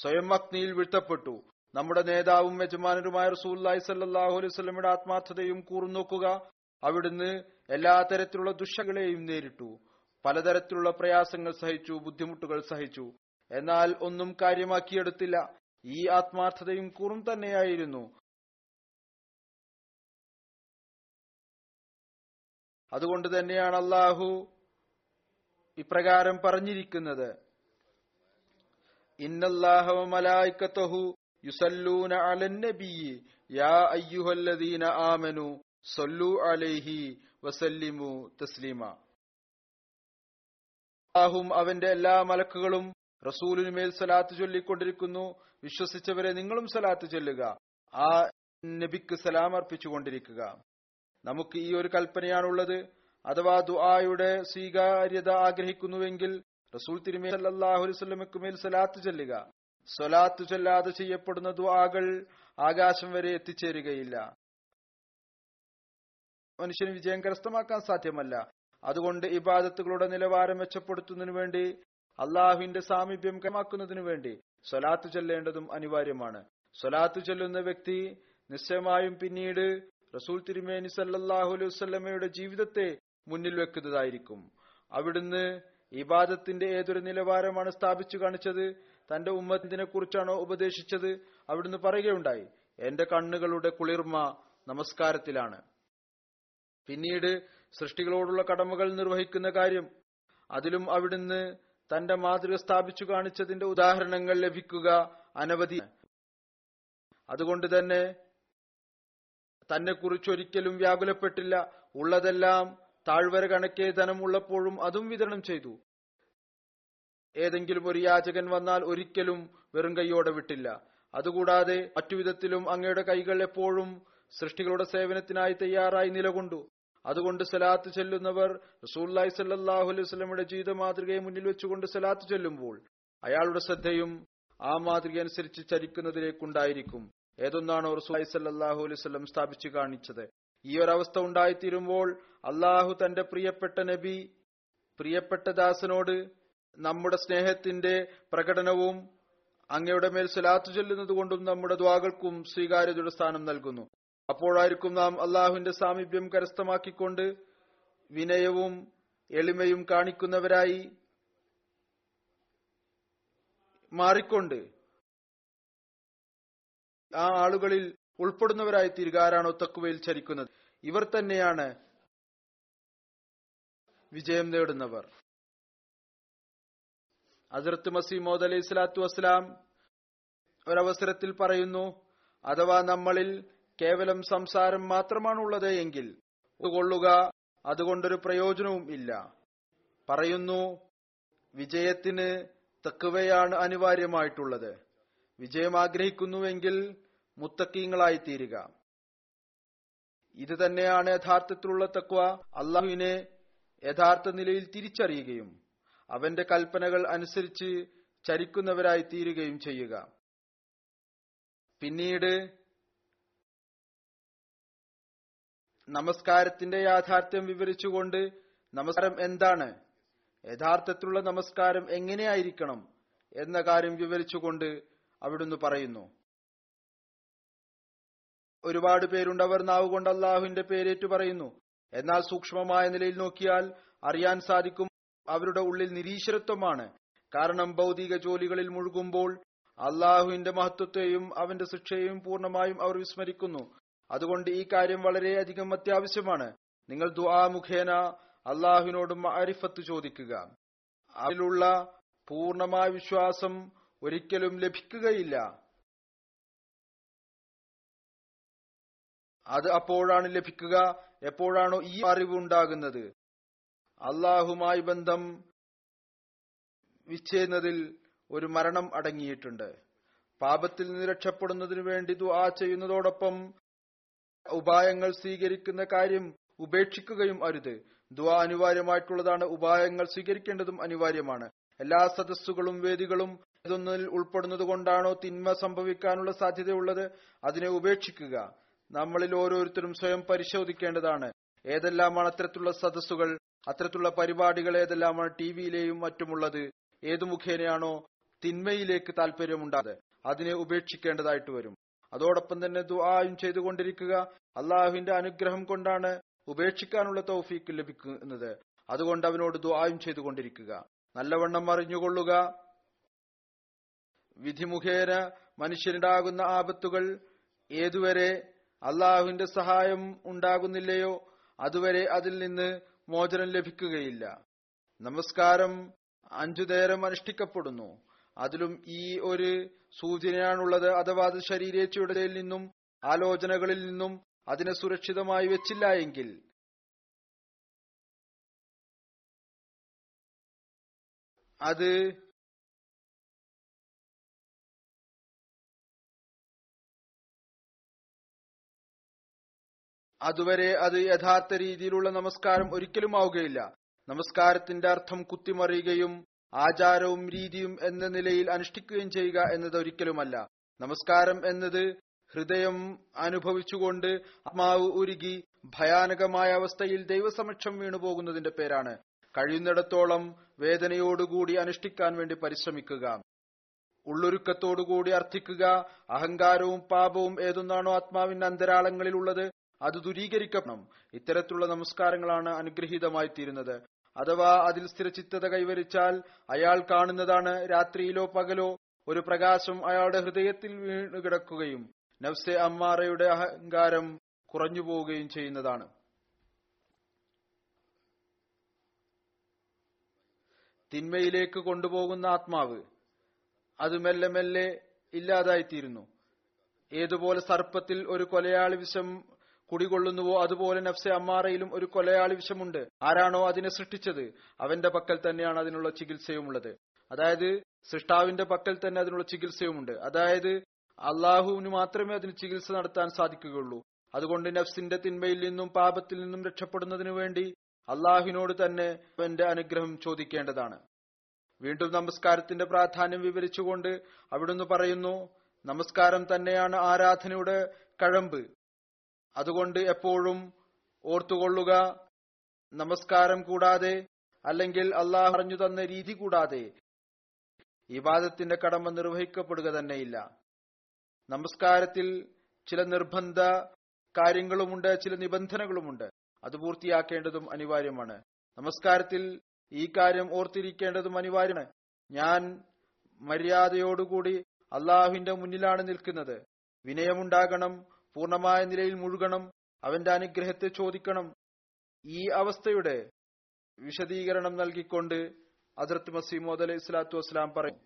സ്വയം അഗ്നിയിൽ വീഴ്ത്തപ്പെട്ടു. നമ്മുടെ നേതാവും യജമാനരുമായ റസൂല്ലായി സല്ലാഹു അലൈഹി സ്വലമിയുടെ ആത്മാർത്ഥതയും കൂറുനോക്കുക അവിടുന്ന് എല്ലാ തരത്തിലുള്ള ദുഷകളെയും നേരിട്ടു. പലതരത്തിലുള്ള പ്രയാസങ്ങൾ സഹിച്ചു ബുദ്ധിമുട്ടുകൾ സഹിച്ചു. എന്നാൽ ഒന്നും കാര്യമാക്കിയെടുത്തില്ല. ഈ ആത്മാർത്ഥതയും കുറും തന്നെയായിരുന്നു. അതുകൊണ്ട് തന്നെയാണ് അള്ളാഹു ഇപ്രകാരം പറഞ്ഞിരിക്കുന്നത്. ഇന്നല്ലാഹവ മലായിക്കത്തഹു യുസല്ലൂന അലൻ യാ അയ്യുഹല്ലദീന ആമനു സല്ലു അലൈഹി വസല്ലിമു തസ്ലീമ. അള്ളാഹും അവന്റെ എല്ലാ മലക്കുകളും റസൂലിനുമേൽ സലാത്ത് ചൊല്ലിക്കൊണ്ടിരിക്കുന്നു. വിശ്വസിച്ചവരെ നിങ്ങളും സലാത്ത് ചൊല്ലുക. ആ നബിക്ക് സലാം അർപ്പിച്ചുകൊണ്ടിരിക്കുക. നമുക്ക് ഈ ഒരു കൽപ്പനയാണുള്ളത്. അഥവാ ദുആയുടെ സ്വീകാര്യത ആഗ്രഹിക്കുന്നുവെങ്കിൽ റസൂൽ അലൈഹി വസല്ലമയ്ക്ക് മേൽ സലാത്ത് ചൊല്ലുക. സ്വലാത്ത് ചൊല്ലാതെ ചെയ്യപ്പെടുന്ന ദുആകൾ ആകാശം വരെ എത്തിച്ചേരുകയില്ല. മനുഷ്യന് വിജയം കരസ്ഥമാക്കാൻ സാധ്യമല്ല. അതുകൊണ്ട് ഇബാദത്തുകളുടെ നിലവാരം മെച്ചപ്പെടുത്തുന്നതിനു വേണ്ടി അള്ളാഹുവിന്റെ സാമീപ്യം കൈമാക്കുന്നതിനു വേണ്ടി സ്വലാത്ത് ചെല്ലേണ്ടതും അനിവാര്യമാണ്. സ്വലാത്ത് ചെല്ലുന്ന വ്യക്തി നിശ്ചയമായും പിന്നീട് റസൂൽ തിരുമേനി സല്ലാഹു അലൈഹി വസല്ലമയുടെ ജീവിതത്തെ മുന്നിൽ വെക്കുന്നതായിരിക്കും. അവിടുന്ന് ഇബാദത്തിന്റെ ഏതൊരു നിലവാരമാണ് സ്ഥാപിച്ചു കാണിച്ചത്? തന്റെ ഉമ്മത്തിനെ കുറിച്ചാണോ ഉപദേശിച്ചത്? അവിടുന്ന് പറയുകയുണ്ടായി എന്റെ കണ്ണുകളുടെ കുളിർമ നമസ്കാരത്തിലാണ്. പിന്നീട് സൃഷ്ടികളോടുള്ള കടമകൾ നിർവഹിക്കുന്ന കാര്യം അതിലും അവിടുന്ന് തന്റെ മാതൃക സ്ഥാപിച്ചു കാണിച്ചതിന്റെ ഉദാഹരണങ്ങൾ ലഭിക്കുക അനവധി. അതുകൊണ്ട് തന്നെ തന്നെ കുറിച്ചൊരിക്കലും വ്യാകുലപ്പെട്ടില്ല. ഉള്ളതെല്ലാം താഴ്വര കണക്കേ ധനം ഉള്ളപ്പോഴും അതും വിതരണം ചെയ്തു. ഏതെങ്കിലും ഒരു യാചകൻ വന്നാൽ ഒരിക്കലും വെറും കൈയോടെ വിട്ടില്ല. അതുകൂടാതെ മറ്റു വിധത്തിലും അങ്ങയുടെ കൈകൾ എപ്പോഴും സൃഷ്ടികളുടെ സേവനത്തിനായി തയ്യാറായി നിലകൊണ്ടു. അതുകൊണ്ട് സലാത്ത് ചെല്ലുന്നവർ റസൂല്ലായി സല്ലാഹു അലൈഹി ജീവിത മാതൃകയെ മുന്നിൽ വെച്ചുകൊണ്ട് സലാത്ത് ചെല്ലുമ്പോൾ അയാളുടെ ശ്രദ്ധയും ആ മാതൃക അനുസരിച്ച് ചരിക്കുന്നതിലേക്കുണ്ടായിരിക്കും. ഏതൊന്നാണോ റസൂലായി സല്ലാഹു അലൈഹി സ്വലം സ്ഥാപിച്ചു കാണിച്ചത്. ഈ ഒരവസ്ഥ ഉണ്ടായിത്തീരുമ്പോൾ അള്ളാഹു തന്റെ പ്രിയപ്പെട്ട നബി പ്രിയപ്പെട്ട ദാസനോട് നമ്മുടെ സ്നേഹത്തിന്റെ പ്രകടനവും അങ്ങയുടെ മേൽ സലാത്തു ചൊല്ലുന്നത് കൊണ്ടും നമ്മുടെ ദ്വാകൾക്കും സ്വീകാര്യതയുടെ സ്ഥാനം നൽകുന്നു. അപ്പോഴായിരിക്കും നാം അള്ളാഹുവിന്റെ സാമീപ്യം കരസ്ഥമാക്കിക്കൊണ്ട് വിനയവും എളിമയും കാണിക്കുന്നവരായി മാറിക്കൊണ്ട് ആ ആളുകളിൽ ഉൾപ്പെടുന്നവരായി തീരുക ആരാണോ തക്കുവയിൽ ചരിക്കുന്നത്. ഇവർ തന്നെയാണ് വിജയം നേടുന്നവർ. അതിർത്ത് മസീമോദ് അലൈഹി സ്വലാത്തു വസ്സലാം ഒരവസരത്തിൽ പറയുന്നു അഥവാ നമ്മളിൽ കേവലം സംസാരം മാത്രമാണുള്ളത് എങ്കിൽ കൊള്ളുക അതുകൊണ്ടൊരു പ്രയോജനവും ഇല്ല. പറയുന്നു വിജയത്തിന് തക്കുവയാണ് അനിവാര്യമായിട്ടുള്ളത്. വിജയം ആഗ്രഹിക്കുന്നുവെങ്കിൽ മുത്തക്കീങ്ങളായി തീരുക ഇത് തന്നെയാണ് യഥാർത്ഥത്തിലുള്ള തക്വ. അള്ളാഹുവിനെ യഥാർത്ഥ നിലയിൽ തിരിച്ചറിയുകയും അവന്റെ കൽപ്പനകൾ അനുസരിച്ച് ചരിക്കുന്നവരായി തീരുകയും ചെയ്യുക. പിന്നീട് നമസ്കാരത്തിന്റെ യാഥാർത്ഥ്യം വിവരിച്ചുകൊണ്ട് നമസ്കാരം എന്താണ്? യഥാർത്ഥത്തിലുള്ള നമസ്കാരം എങ്ങനെയായിരിക്കണം എന്ന കാര്യം വിവരിച്ചുകൊണ്ട് അവിടുന്ന് പറയുന്നു. ഒരുപാട് പേരുണ്ട് അവർ നാവുകൊണ്ട് അള്ളാഹുവിന്റെ പേരേറ്റു പറയുന്നു. എന്നാൽ സൂക്ഷ്മമായ നിലയിൽ നോക്കിയാൽ അറിയാൻ സാധിക്കും അവരുടെ ഉള്ളിൽ നിരീശ്വരത്വമാണ്. കാരണം ഭൗതിക ജോലികളിൽ മുഴുകുമ്പോൾ അള്ളാഹുവിന്റെ മഹത്വത്തെയും അവന്റെ ശിക്ഷയെയും പൂർണമായും അവർ വിസ്മരിക്കുന്നു. അതുകൊണ്ട് ഈ കാര്യം വളരെയധികം അത്യാവശ്യമാണ്. നിങ്ങൾ ദുആ മുഖേന അള്ളാഹുവിനോട് മാരിഫത്ത് ചോദിക്കുക. അതിലുള്ള പൂർണമായ വിശ്വാസം ഒരിക്കലും ലഭിക്കുകയില്ല. അത് അപ്പോഴാണ് ലഭിക്കുക എപ്പോഴാണോ ഈ അറിവ് ഉണ്ടാകുന്നത്. അള്ളാഹുമായി ബന്ധം വിച്ഛേദത്തിൽ ഒരു മരണം അടങ്ങിയിട്ടുണ്ട്. പാപത്തിൽ നിന്ന് രക്ഷപ്പെടുന്നതിനു വേണ്ടി ദുആ ചെയ്യുന്നതോടൊപ്പം ഉപായങ്ങൾ സ്വീകരിക്കുന്ന കാര്യം ഉപേക്ഷിക്കുകയും അരുത്. ദുആ അനിവാര്യമായിട്ടുള്ളതാണ് ഉപായങ്ങൾ സ്വീകരിക്കേണ്ടതും അനിവാര്യമാണ്. എല്ലാ സദസ്സുകളും വേദികളും ഇതൊന്നിൽ ഉൾപ്പെടുന്നത് കൊണ്ടാണോ തിന്മ സംഭവിക്കാനുള്ള സാധ്യതയുള്ളത് അതിനെ ഉപേക്ഷിക്കുക. നമ്മളിൽ ഓരോരുത്തരും സ്വയം പരിശോധിക്കേണ്ടതാണ്. ഏതെല്ലാമാണ് അത്തരത്തിലുള്ള സദസ്സുകൾ അത്തരത്തിലുള്ള പരിപാടികൾ ഏതെല്ലാമാണ് ടി വിയിലെയും മറ്റുമുള്ളത് ഏതു മുഖേനയാണോ തിന്മയിലേക്ക് താല്പര്യമുണ്ടാകുന്നത് അതിനെ ഉപേക്ഷിക്കേണ്ടതായിട്ട് വരും. അതോടൊപ്പം തന്നെ ദുആയും ചെയ്തുകൊണ്ടിരിക്കുക. അള്ളാഹുവിന്റെ അനുഗ്രഹം കൊണ്ടാണ് ഉപേക്ഷിക്കാനുള്ള തൗഫീക്ക് ലഭിക്കുന്നത് അതുകൊണ്ട് അവനോട് ദുആയും ചെയ്തുകൊണ്ടിരിക്കുക. നല്ലവണ്ണം അറിഞ്ഞുകൊള്ളുക. വിധി മുഖേന മനുഷ്യനുണ്ടാകുന്ന ആപത്തുകൾ ഏതുവരെ അള്ളാഹുവിന്റെ സഹായം ഉണ്ടാകുന്നില്ലയോ അതുവരെ അതിൽ നിന്ന് മോചനം ലഭിക്കുകയില്ല. നമസ്കാരം അഞ്ചു നേരം അനുഷ്ഠിക്കപ്പെടുന്നു. അതിലും ഈ ഒരു സൂചനയാണുള്ളത്. അഥവാ അത് ശരീരേച്ഛയുടെ നിന്നും ആലോചനകളിൽ നിന്നും അതിനെ സുരക്ഷിതമായി വെച്ചില്ല എങ്കിൽ. അത് അതുവരെ അത് യഥാർത്ഥ രീതിയിലുള്ള നമസ്കാരം ഒരിക്കലും ആവുകയില്ല. നമസ്കാരത്തിന്റെ അർത്ഥം കുത്തിമറിയുകയും ആചാരവും രീതിയും എന്ന നിലയിൽ അനുഷ്ഠിക്കുകയും ചെയ്യുക എന്നത് ഒരിക്കലുമല്ല. നമസ്കാരം എന്നത് ഹൃദയം അനുഭവിച്ചുകൊണ്ട് ആത്മാവ് ഉരുകി ഭയാനകമായ അവസ്ഥയിൽ ദൈവസമക്ഷം വീണുപോകുന്നതിന്റെ പേരാണ്. കഴിയുന്നിടത്തോളം വേദനയോടുകൂടി അനുഷ്ഠിക്കാൻ വേണ്ടി പരിശ്രമിക്കുക. ഉള്ളൊരുക്കത്തോടുകൂടി അർത്ഥിക്കുക. അഹങ്കാരവും പാപവും ഏതൊന്നാണോ ആത്മാവിന്റെ അന്തരാളങ്ങളിൽ ഉള്ളത് അത് ദുരീകരിക്കണം. ഇത്തരത്തിലുള്ള നമസ്കാരങ്ങളാണ് അനുഗ്രഹീതമായി തീരുന്നത് അഥവാ അതിൽ സ്ഥിരചിത്തത കൈവരിച്ചാൽ അയാൾ കാണുന്നതാണ് രാത്രിയിലോ പകലോ ഒരു പ്രകാശം അയാളുടെ ഹൃദയത്തിൽ വീണു കിടക്കുകയും നഫ്സെ അമ്മാറയുടെ അഹങ്കാരം കുറഞ്ഞു പോവുകയും ചെയ്യുന്നതാണ്. തിന്മയിലേക്ക് കൊണ്ടുപോകുന്ന ആത്മാവ് അത് മെല്ലെ മെല്ലെ ഇല്ലാതായിത്തീരുന്നു. ഏതുപോലെ സർപ്പത്തിൽ ഒരു കൊലയാളി വിഷം കുടികൊള്ളുന്നുവോ? അതുപോലെ നഫ്സെ അമ്മാറയിലും ഒരു കൊലയാളി വിഷമുണ്ട്. ആരാണോ അതിനെ സൃഷ്ടിച്ചത്? അവന്റെ പക്കൽ തന്നെയാണ് അതിനുള്ള ചികിത്സയുമുള്ളത്. അതായത് സൃഷ്ടാവിന്റെ പക്കൽ തന്നെ അതിനുള്ള ചികിത്സയുമുണ്ട്. അതായത് അള്ളാഹുവിന് മാത്രമേ അതിന് ചികിത്സ നടത്താൻ സാധിക്കുകയുള്ളൂ. അതുകൊണ്ട് നഫ്സിന്റെ തിന്മയിൽ നിന്നും പാപത്തിൽ നിന്നും രക്ഷപ്പെടുന്നതിനു വേണ്ടി അള്ളാഹുവിനോട് തന്നെ അവന്റെ അനുഗ്രഹം ചോദിക്കേണ്ടതാണ്. വീണ്ടും നമസ്കാരത്തിന്റെ പ്രാധാന്യം വിവരിച്ചുകൊണ്ട് അവിടുന്ന് പറയുന്നു നമസ്കാരം തന്നെയാണ് ആരാധനയുടെ കഴമ്പ്. അതുകൊണ്ട് എപ്പോഴും ഓർത്തുകൊള്ളുക നമസ്കാരം കൂടാതെ അല്ലെങ്കിൽ അള്ളാഹ് അറിഞ്ഞു തന്ന രീതി കൂടാതെ. ഇബാദത്തിന്റെ കടമ നിർവഹിക്കപ്പെടുക തന്നെയില്ല. നമസ്കാരത്തിൽ ചില നിർബന്ധ കാര്യങ്ങളുമുണ്ട് ചില നിബന്ധനകളുമുണ്ട്. അത് പൂർത്തിയാക്കേണ്ടതും അനിവാര്യമാണ്. നമസ്കാരത്തിൽ ഈ കാര്യം ഓർത്തിരിക്കേണ്ടതും അനിവാര്യമാണ്. ഞാൻ മര്യാദയോടുകൂടി അള്ളാഹുവിന്റെ മുന്നിലാണ് നിൽക്കുന്നത്. വിനയമുണ്ടാകണം പൂർണമായ നിലയിൽ മുഴുകണം അവന്റെ അനുഗ്രഹത്തെ ചോദിക്കണം. ഈ അവസ്ഥയുടെ വിശദീകരണം നൽകിക്കൊണ്ട് അതിർത്ത് മസീമോദ് അലൈഹി സ്വലാത്തു വസ്സലാം പറയും.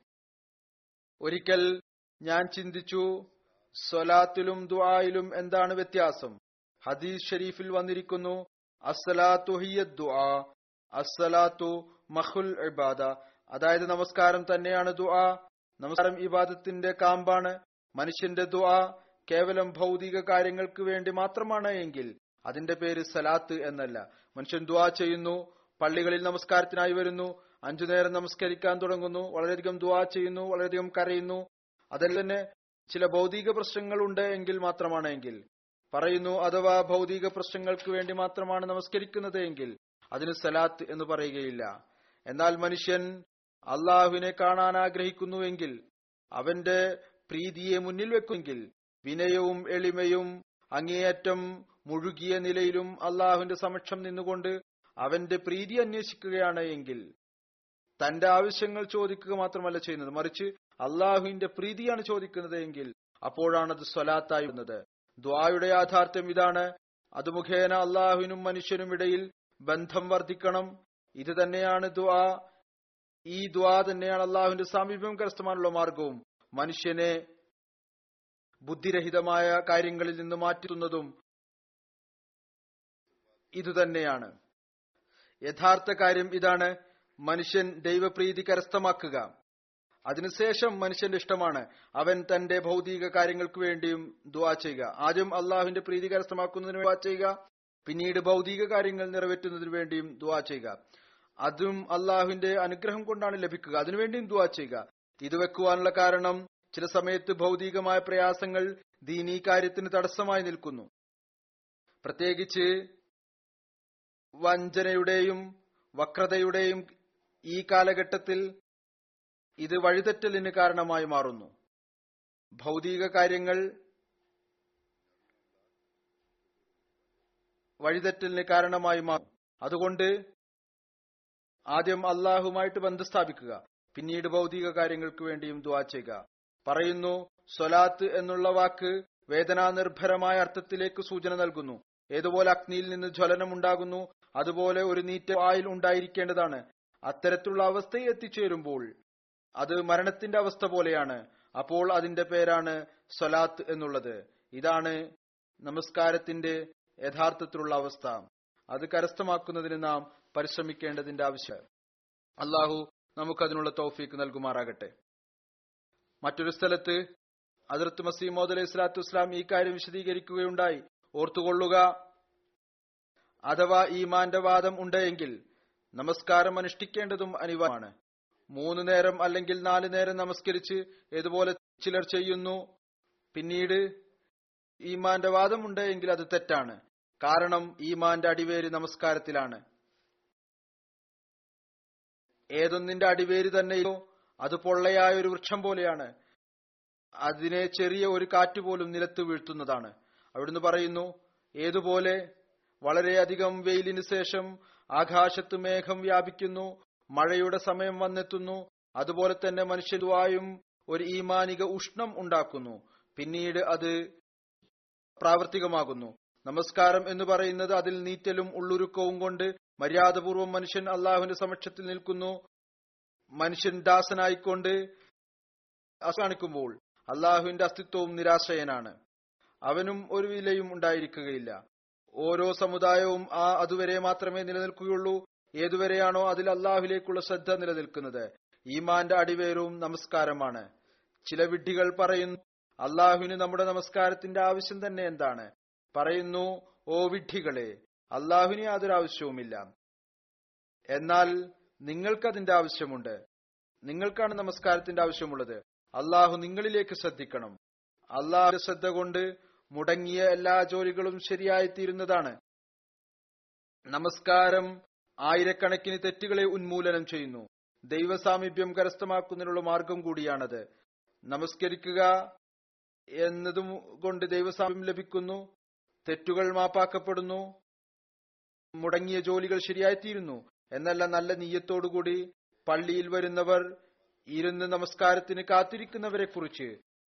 ഒരിക്കൽ ഞാൻ ചിന്തിച്ചു സ്വലാത്തിലും ദുആയിലും എന്താണ് വ്യത്യാസം? ഹദീസ് ഷരീഫിൽ വന്നിരിക്കുന്നു അസ്സലാത്തു ദുആ അസ്സലാത്തു മഹുൽ ഇബാദ. അതായത് നമസ്കാരം തന്നെയാണ് ദുആ നമസ്കാരം ഇബാദത്തിന്റെ കാമ്പാണ് മനുഷ്യന്റെ ദുആ കേവലം ഭൗതിക കാര്യങ്ങൾക്ക് വേണ്ടി മാത്രമാണ് എങ്കിൽ അതിന്റെ പേര് സലാത്ത് എന്നല്ല. മനുഷ്യൻ ദുആ ചെയ്യുന്നു പള്ളികളിൽ നമസ്കാരത്തിനായി വരുന്നു അഞ്ചു നേരം നമസ്കരിക്കാൻ തുടങ്ങുന്നു വളരെയധികം ദുആ ചെയ്യുന്നു വളരെയധികം കരയുന്നു. അതിൽ തന്നെ ചില ഭൗതിക പ്രശ്നങ്ങൾ ഉണ്ട് എങ്കിൽ മാത്രമാണ് എങ്കിൽ. പറയുന്നു അഥവാ ഭൗതിക പ്രശ്നങ്ങൾക്ക് വേണ്ടി മാത്രമാണ് നമസ്കരിക്കുന്നത് എങ്കിൽ അതിന് സലാത്ത് എന്ന് പറയുകയില്ല. എന്നാൽ മനുഷ്യൻ അള്ളാഹുവിനെ കാണാൻ ആഗ്രഹിക്കുന്നുവെങ്കിൽ അവന്റെ പ്രീതിയെ മുന്നിൽ വെക്കുമെങ്കിൽ വിനയവും എളിമയും അങ്ങേയറ്റം മുഴുകിയ നിലയിലും അള്ളാഹുവിന്റെ സമക്ഷം നിന്നുകൊണ്ട് അവന്റെ പ്രീതി അന്വേഷിക്കുകയാണ് എങ്കിൽ തന്റെ ആവശ്യങ്ങൾ ചോദിക്കുക മാത്രമല്ല ചെയ്യുന്നത്. മറിച്ച് അള്ളാഹുവിന്റെ പ്രീതിയാണ് ചോദിക്കുന്നത് എങ്കിൽ അപ്പോഴാണത് സ്വലാത്തായി വന്നത് ദ്വായുടെ യാഥാർത്ഥ്യം ഇതാണ്. അത് മുഖേന അള്ളാഹുവിനും മനുഷ്യനും ഇടയിൽ ബന്ധം വർദ്ധിക്കണം. ഇത് തന്നെയാണ് ദ്വാ. ഈ ദ്വാ തന്നെയാണ് അള്ളാഹുവിന്റെ സാമീപ്യം കരസ്ഥമാനുള്ള മാർഗവും. മനുഷ്യനെ ബുദ്ധിരഹിതമായ കാര്യങ്ങളിൽ നിന്ന് മാറ്റുന്നതും ഇതുതന്നെയാണ്. യഥാർത്ഥ കാര്യം ഇതാണ് മനുഷ്യൻ ദൈവപ്രീതി കരസ്ഥമാക്കുക. അതിനുശേഷം മനുഷ്യന്റെ ഇഷ്ടമാണ്. അവൻ തന്റെ ഭൗതിക കാര്യങ്ങൾക്ക് വേണ്ടിയും ദുവാ ചെയ്യുക. ആദ്യം അള്ളാഹുവിന്റെ പ്രീതി കരസ്ഥമാക്കുന്നതിന് ദുവാ ചെയ്യുക പിന്നീട് ഭൗതിക കാര്യങ്ങൾ നിറവേറ്റുന്നതിന് വേണ്ടിയും ദുവാ ചെയ്യുക. അതും അള്ളാഹുവിന്റെ അനുഗ്രഹം കൊണ്ടാണ് ലഭിക്കുക. അതിനുവേണ്ടിയും ദുവാ ചെയ്യുക. ഇത് വെക്കുവാനുള്ള കാരണം ചില സമയത്ത് ഭൗതികമായ പ്രയാസങ്ങൾ ദീനീ കാര്യത്തിന് തടസ്സമായി നിൽക്കുന്നു. പ്രത്യേകിച്ച് വഞ്ചനയുടെയും വക്രതയുടെയും ഈ കാലഘട്ടത്തിൽ ഇത് വഴിതെറ്റലിന് കാരണമായി മാറുന്നു. ഭൗതിക കാര്യങ്ങൾ വഴിതെറ്റലിന് കാരണമായി മാറും അതുകൊണ്ട് ആദ്യം അള്ളാഹുമായിട്ട് ബന്ധം സ്ഥാപിക്കുക. പിന്നീട് ഭൗതിക കാര്യങ്ങൾക്ക് വേണ്ടിയും ദുവാ ചെയ്യുക. പറയുന്നു സ്വലാത്ത് എന്നുള്ള വാക്ക് വേദനാനിർഭരമായ അർത്ഥത്തിലേക്ക് സൂചന നൽകുന്നു. ഏതുപോലെ അഗ്നിയിൽ നിന്ന് ജ്വലനം ഉണ്ടാകുന്നു അതുപോലെ ഒരു നീറ്റ വായിൽ ഉണ്ടായിരിക്കേണ്ടതാണ്. അത്തരത്തിലുള്ള അവസ്ഥയിൽ എത്തിച്ചേരുമ്പോൾ അത് മരണത്തിന്റെ അവസ്ഥ പോലെയാണ്. അപ്പോൾ അതിന്റെ പേരാണ് സ്വലാത്ത് എന്നുള്ളത്. ഇതാണ് നമസ്കാരത്തിന്റെ യഥാർത്ഥത്തിലുള്ള അവസ്ഥ. അത് കരസ്ഥമാക്കുന്നതിന് നാം പരിശ്രമിക്കേണ്ടതിന്റെ ആവശ്യം. അള്ളാഹു നമുക്കതിനുള്ള തൗഫീക്ക് നൽകുമാറാകട്ടെ. മറ്റൊരു സ്ഥലത്ത് അതിർത്ത് മസീമോദ് അലൈഹി സ്വലാത്തു വസ്ലാം ഈ കാര്യം വിശദീകരിക്കുകയുണ്ടായി. ഓർത്തുകൊള്ളുക അഥവാ ഈമാന്റെ വാദം ഉണ്ടെങ്കിൽ നമസ്കാരം അനുഷ്ഠിക്കേണ്ടതും അനിവാര്യമാണ്. മൂന്ന് നേരം അല്ലെങ്കിൽ നാല് നേരം നമസ്കരിച്ച് ഇതുപോലെ ചിലർ ചെയ്യുന്നു? പിന്നീട് ഈമാന്റെ വാദം ഉണ്ടെങ്കിൽ അത് തെറ്റാണ്. കാരണം ഈമാന്റെ അടിവേര് നമസ്കാരത്തിലാണ്. ഏതൊന്നിന്റെ അടിവേര് തന്നെയോ അത് പൊള്ളയായ ഒരു വൃക്ഷം പോലെയാണ്. അതിനെ ചെറിയ ഒരു കാറ്റ് പോലും നിലത്ത് വീഴ്ത്തുന്നതാണ്. അവിടുന്ന് പറയുന്നു ഏതുപോലെ വളരെയധികം വെയിലിന് ശേഷം ആകാശത്ത് മേഘം വ്യാപിക്കുന്നു മഴയുടെ സമയം വന്നെത്തുന്നു അതുപോലെ തന്നെ മനുഷ്യരുവായും ഒരു ഈമാനിക ഉഷ്ണം ഉണ്ടാക്കുന്നു. പിന്നീട് അത് പ്രാവർത്തികമാകുന്നു. നമസ്കാരം എന്ന് പറയുന്നത് അതിൽ നീറ്റലും ഉള്ളുരുക്കവും കൊണ്ട് മര്യാദപൂർവം മനുഷ്യൻ അള്ളാഹുവിന്റെ സമക്ഷത്തിൽ നിൽക്കുന്നു. മനുഷ്യൻ ദാസനായിക്കൊണ്ട് കാണിക്കുമ്പോൾ അള്ളാഹുവിന്റെ അസ്തിത്വവും നിരാശയനാണ്. അവനും ഒരു വിലയും ഉണ്ടായിരിക്കുകയില്ല. ഓരോ സമുദായവും ആ അതുവരെ മാത്രമേ നിലനിൽക്കുകയുള്ളൂ. ഏതുവരെയാണോ അതിൽ അള്ളാഹുലേക്കുള്ള ശ്രദ്ധ നിലനിൽക്കുന്നത്. ഈമാന്റെ അടിവേരവും നമസ്കാരമാണ്. ചില വിഡ്ഢികൾ പറയുന്നു അള്ളാഹുവിന് നമ്മുടെ നമസ്കാരത്തിന്റെ ആവശ്യം തന്നെ എന്താണ്? പറയുന്നു ഓ വിഡ്ഢികളെ അള്ളാഹുവിന് യാതൊരു ആവശ്യവുമില്ല. എന്നാൽ നിങ്ങൾക്ക് അതിന്റെ ആവശ്യമുണ്ട്. നിങ്ങൾക്കാണ് നമസ്കാരത്തിന്റെ ആവശ്യമുള്ളത്. അള്ളാഹു നിങ്ങളിലേക്ക് ശ്രദ്ധിക്കണം. അള്ളാഹു ശ്രദ്ധ കൊണ്ട് മുടങ്ങിയ എല്ലാ ജോലികളും ശരിയായി തീരുന്നതാണ് നമസ്കാരം ആയിരക്കണക്കിന് തെറ്റുകളെ ഉന്മൂലനം ചെയ്യുന്നു. ദൈവസാമീപ്യം കരസ്ഥമാക്കുന്നതിനുള്ള മാർഗം കൂടിയാണത്. നമസ്കരിക്കുക എന്നതും കൊണ്ട് ദൈവസാമീപ്യം ലഭിക്കുന്നു. തെറ്റുകൾ മാപ്പാക്കപ്പെടുന്നു. മുടങ്ങിയ ജോലികൾ ശരിയായിത്തീരുന്നു. എന്നല്ല നല്ല നീയത്തോടുകൂടി പള്ളിയിൽ വരുന്നവർ ഇരുന്ന് നമസ്കാരത്തിന് കാത്തിരിക്കുന്നവരെ കുറിച്ച്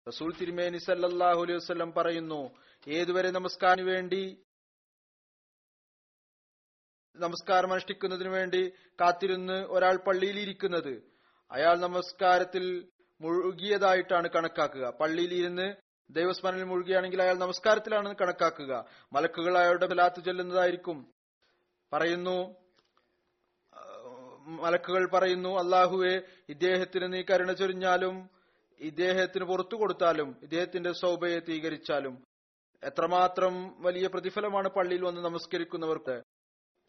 റസൂൽ തിരുമേനി സല്ലാഹു അലൈഹി വസ്ലം പറയുന്നു ഏതുവരെ നമസ്കാരത്തിന് വേണ്ടി നമസ്കാരം അനുഷ്ഠിക്കുന്നതിന് വേണ്ടി കാത്തിരുന്ന് ഒരാൾ പള്ളിയിൽ ഇരിക്കുന്നത്? അയാൾ നമസ്കാരത്തിൽ മുഴുകിയതായിട്ടാണ് കണക്കാക്കുക. പള്ളിയിൽ ഇരുന്ന് ദൈവസ്മരണയിൽ മുഴുകിയാണെങ്കിൽ അയാൾ നമസ്കാരത്തിലാണ് കണക്കാക്കുക. മലക്കുകൾ അയാളുടെ ബലാത്ത് ചെല്ലുന്നതായിരിക്കും. പറയുന്നു മലക്കുകൾ പറയുന്നു അള്ളാഹുവെ ഇദ്ദേഹത്തിന് നീ കരുണ ചൊരിഞ്ഞാലും ഇദ്ദേഹത്തിന് പുറത്തു കൊടുത്താലും ഇദ്ദേഹത്തിന്റെ സൗഭയെ തീകരിച്ചാലും എത്രമാത്രം വലിയ പ്രതിഫലമാണ് പള്ളിയിൽ വന്ന് നമസ്കരിക്കുന്നവർക്ക്.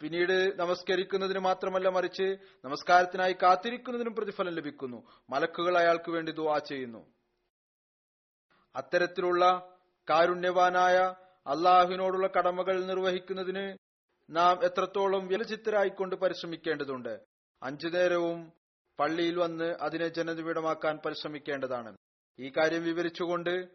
പിന്നീട് നമസ്കരിക്കുന്നതിന് മാത്രമല്ല മറിച്ച് നമസ്കാരത്തിനായി കാത്തിരിക്കുന്നതിനും പ്രതിഫലം ലഭിക്കുന്നു. മലക്കുകൾ അയാൾക്ക് വേണ്ടി ദുവാ ചെയ്യുന്നു. അത്തരത്തിലുള്ള കാരുണ്യവാനായ അള്ളാഹുവിനോടുള്ള കടമകൾ നിർവഹിക്കുന്നതിന് നാം എത്രത്തോളം വ്യലചിത്തരായിക്കൊണ്ട് പരിശ്രമിക്കേണ്ടതുണ്ട്. അഞ്ചു നേരവും പള്ളിയിൽ വന്ന് അതിനെ ജനനിബിഡമാക്കാൻ പരിശ്രമിക്കേണ്ടതാണ്. ഈ കാര്യം വിവരിച്ചുകൊണ്ട്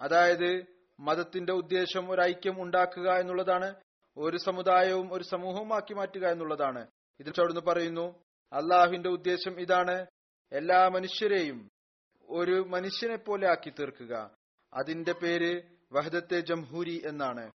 അതായത് മതത്തിന്റെ ഉദ്ദേശം ഒരു ഐക്യം ഉണ്ടാക്കുക എന്നുള്ളതാണ് ഒരു സമുദായവും ഒരു സമൂഹവുമാക്കി മാറ്റുക എന്നുള്ളതാണ്. ഇതിൽ ചവിടുന്ന് പറയുന്നു അള്ളാഹുവിന്റെ ഉദ്ദേശം ഇതാണ് എല്ലാ മനുഷ്യരെയും ഒരു മനുഷ്യനെ പോലെ ആക്കി തീർക്കുക. അതിന്റെ പേര് വഹദത്തെ ജംഹൂരി എന്നാണ്.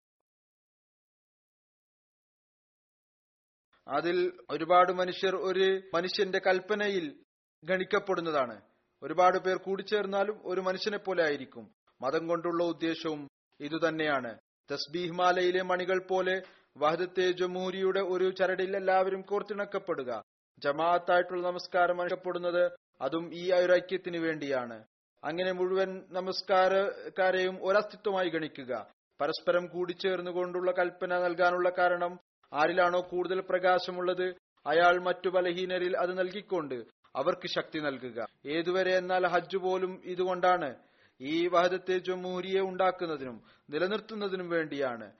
അതിൽ ഒരുപാട് മനുഷ്യർ ഒരു മനുഷ്യന്റെ കൽപ്പനയിൽ ഗണിക്കപ്പെടുന്നതാണ്. ഒരുപാട് പേർ കൂടിച്ചേർന്നാലും ഒരു മനുഷ്യനെ പോലെ ആയിരിക്കും. മതം കൊണ്ടുള്ള ഉദ്ദേശവും ഇതുതന്നെയാണ്. തസ്ബീഹ്മാലയിലെ മണികൾ പോലെ വഹദത്തെ ജമൂരിയുടെ ഒരു ചരടിൽ എല്ലാവരും കോർത്തിണക്കപ്പെടുക. ജമാഅത്തായിട്ടുള്ള നമസ്കാരം അനുഷ്ഠപ്പെടുന്നത് അതും ഈ ഐക്യത്തിന് വേണ്ടിയാണ്. അങ്ങനെ മുഴുവൻ നമസ്കാരക്കാരെയും ഒരസ്തിത്വമായി ഗണിക്കുക. പരസ്പരം കൂടിച്ചേർന്നുകൊണ്ടുള്ള കൽപ്പന നൽകാനുള്ള കാരണം ആരിലാണോ കൂടുതൽ പ്രകാശമുള്ളത്? അയാൾ മറ്റു ബലഹീനരിൽ അത് നൽകിക്കൊണ്ട് അവർക്ക് ശക്തി നൽകുക. ഏതുവരെ എന്നാൽ ഹജ്ജ് പോലും ഇതുകൊണ്ടാണ്. ഈ വഹദത്തെ ജമൂരിയെ ഉണ്ടാക്കുന്നതിനും നിലനിർത്തുന്നതിനും വേണ്ടിയാണ്.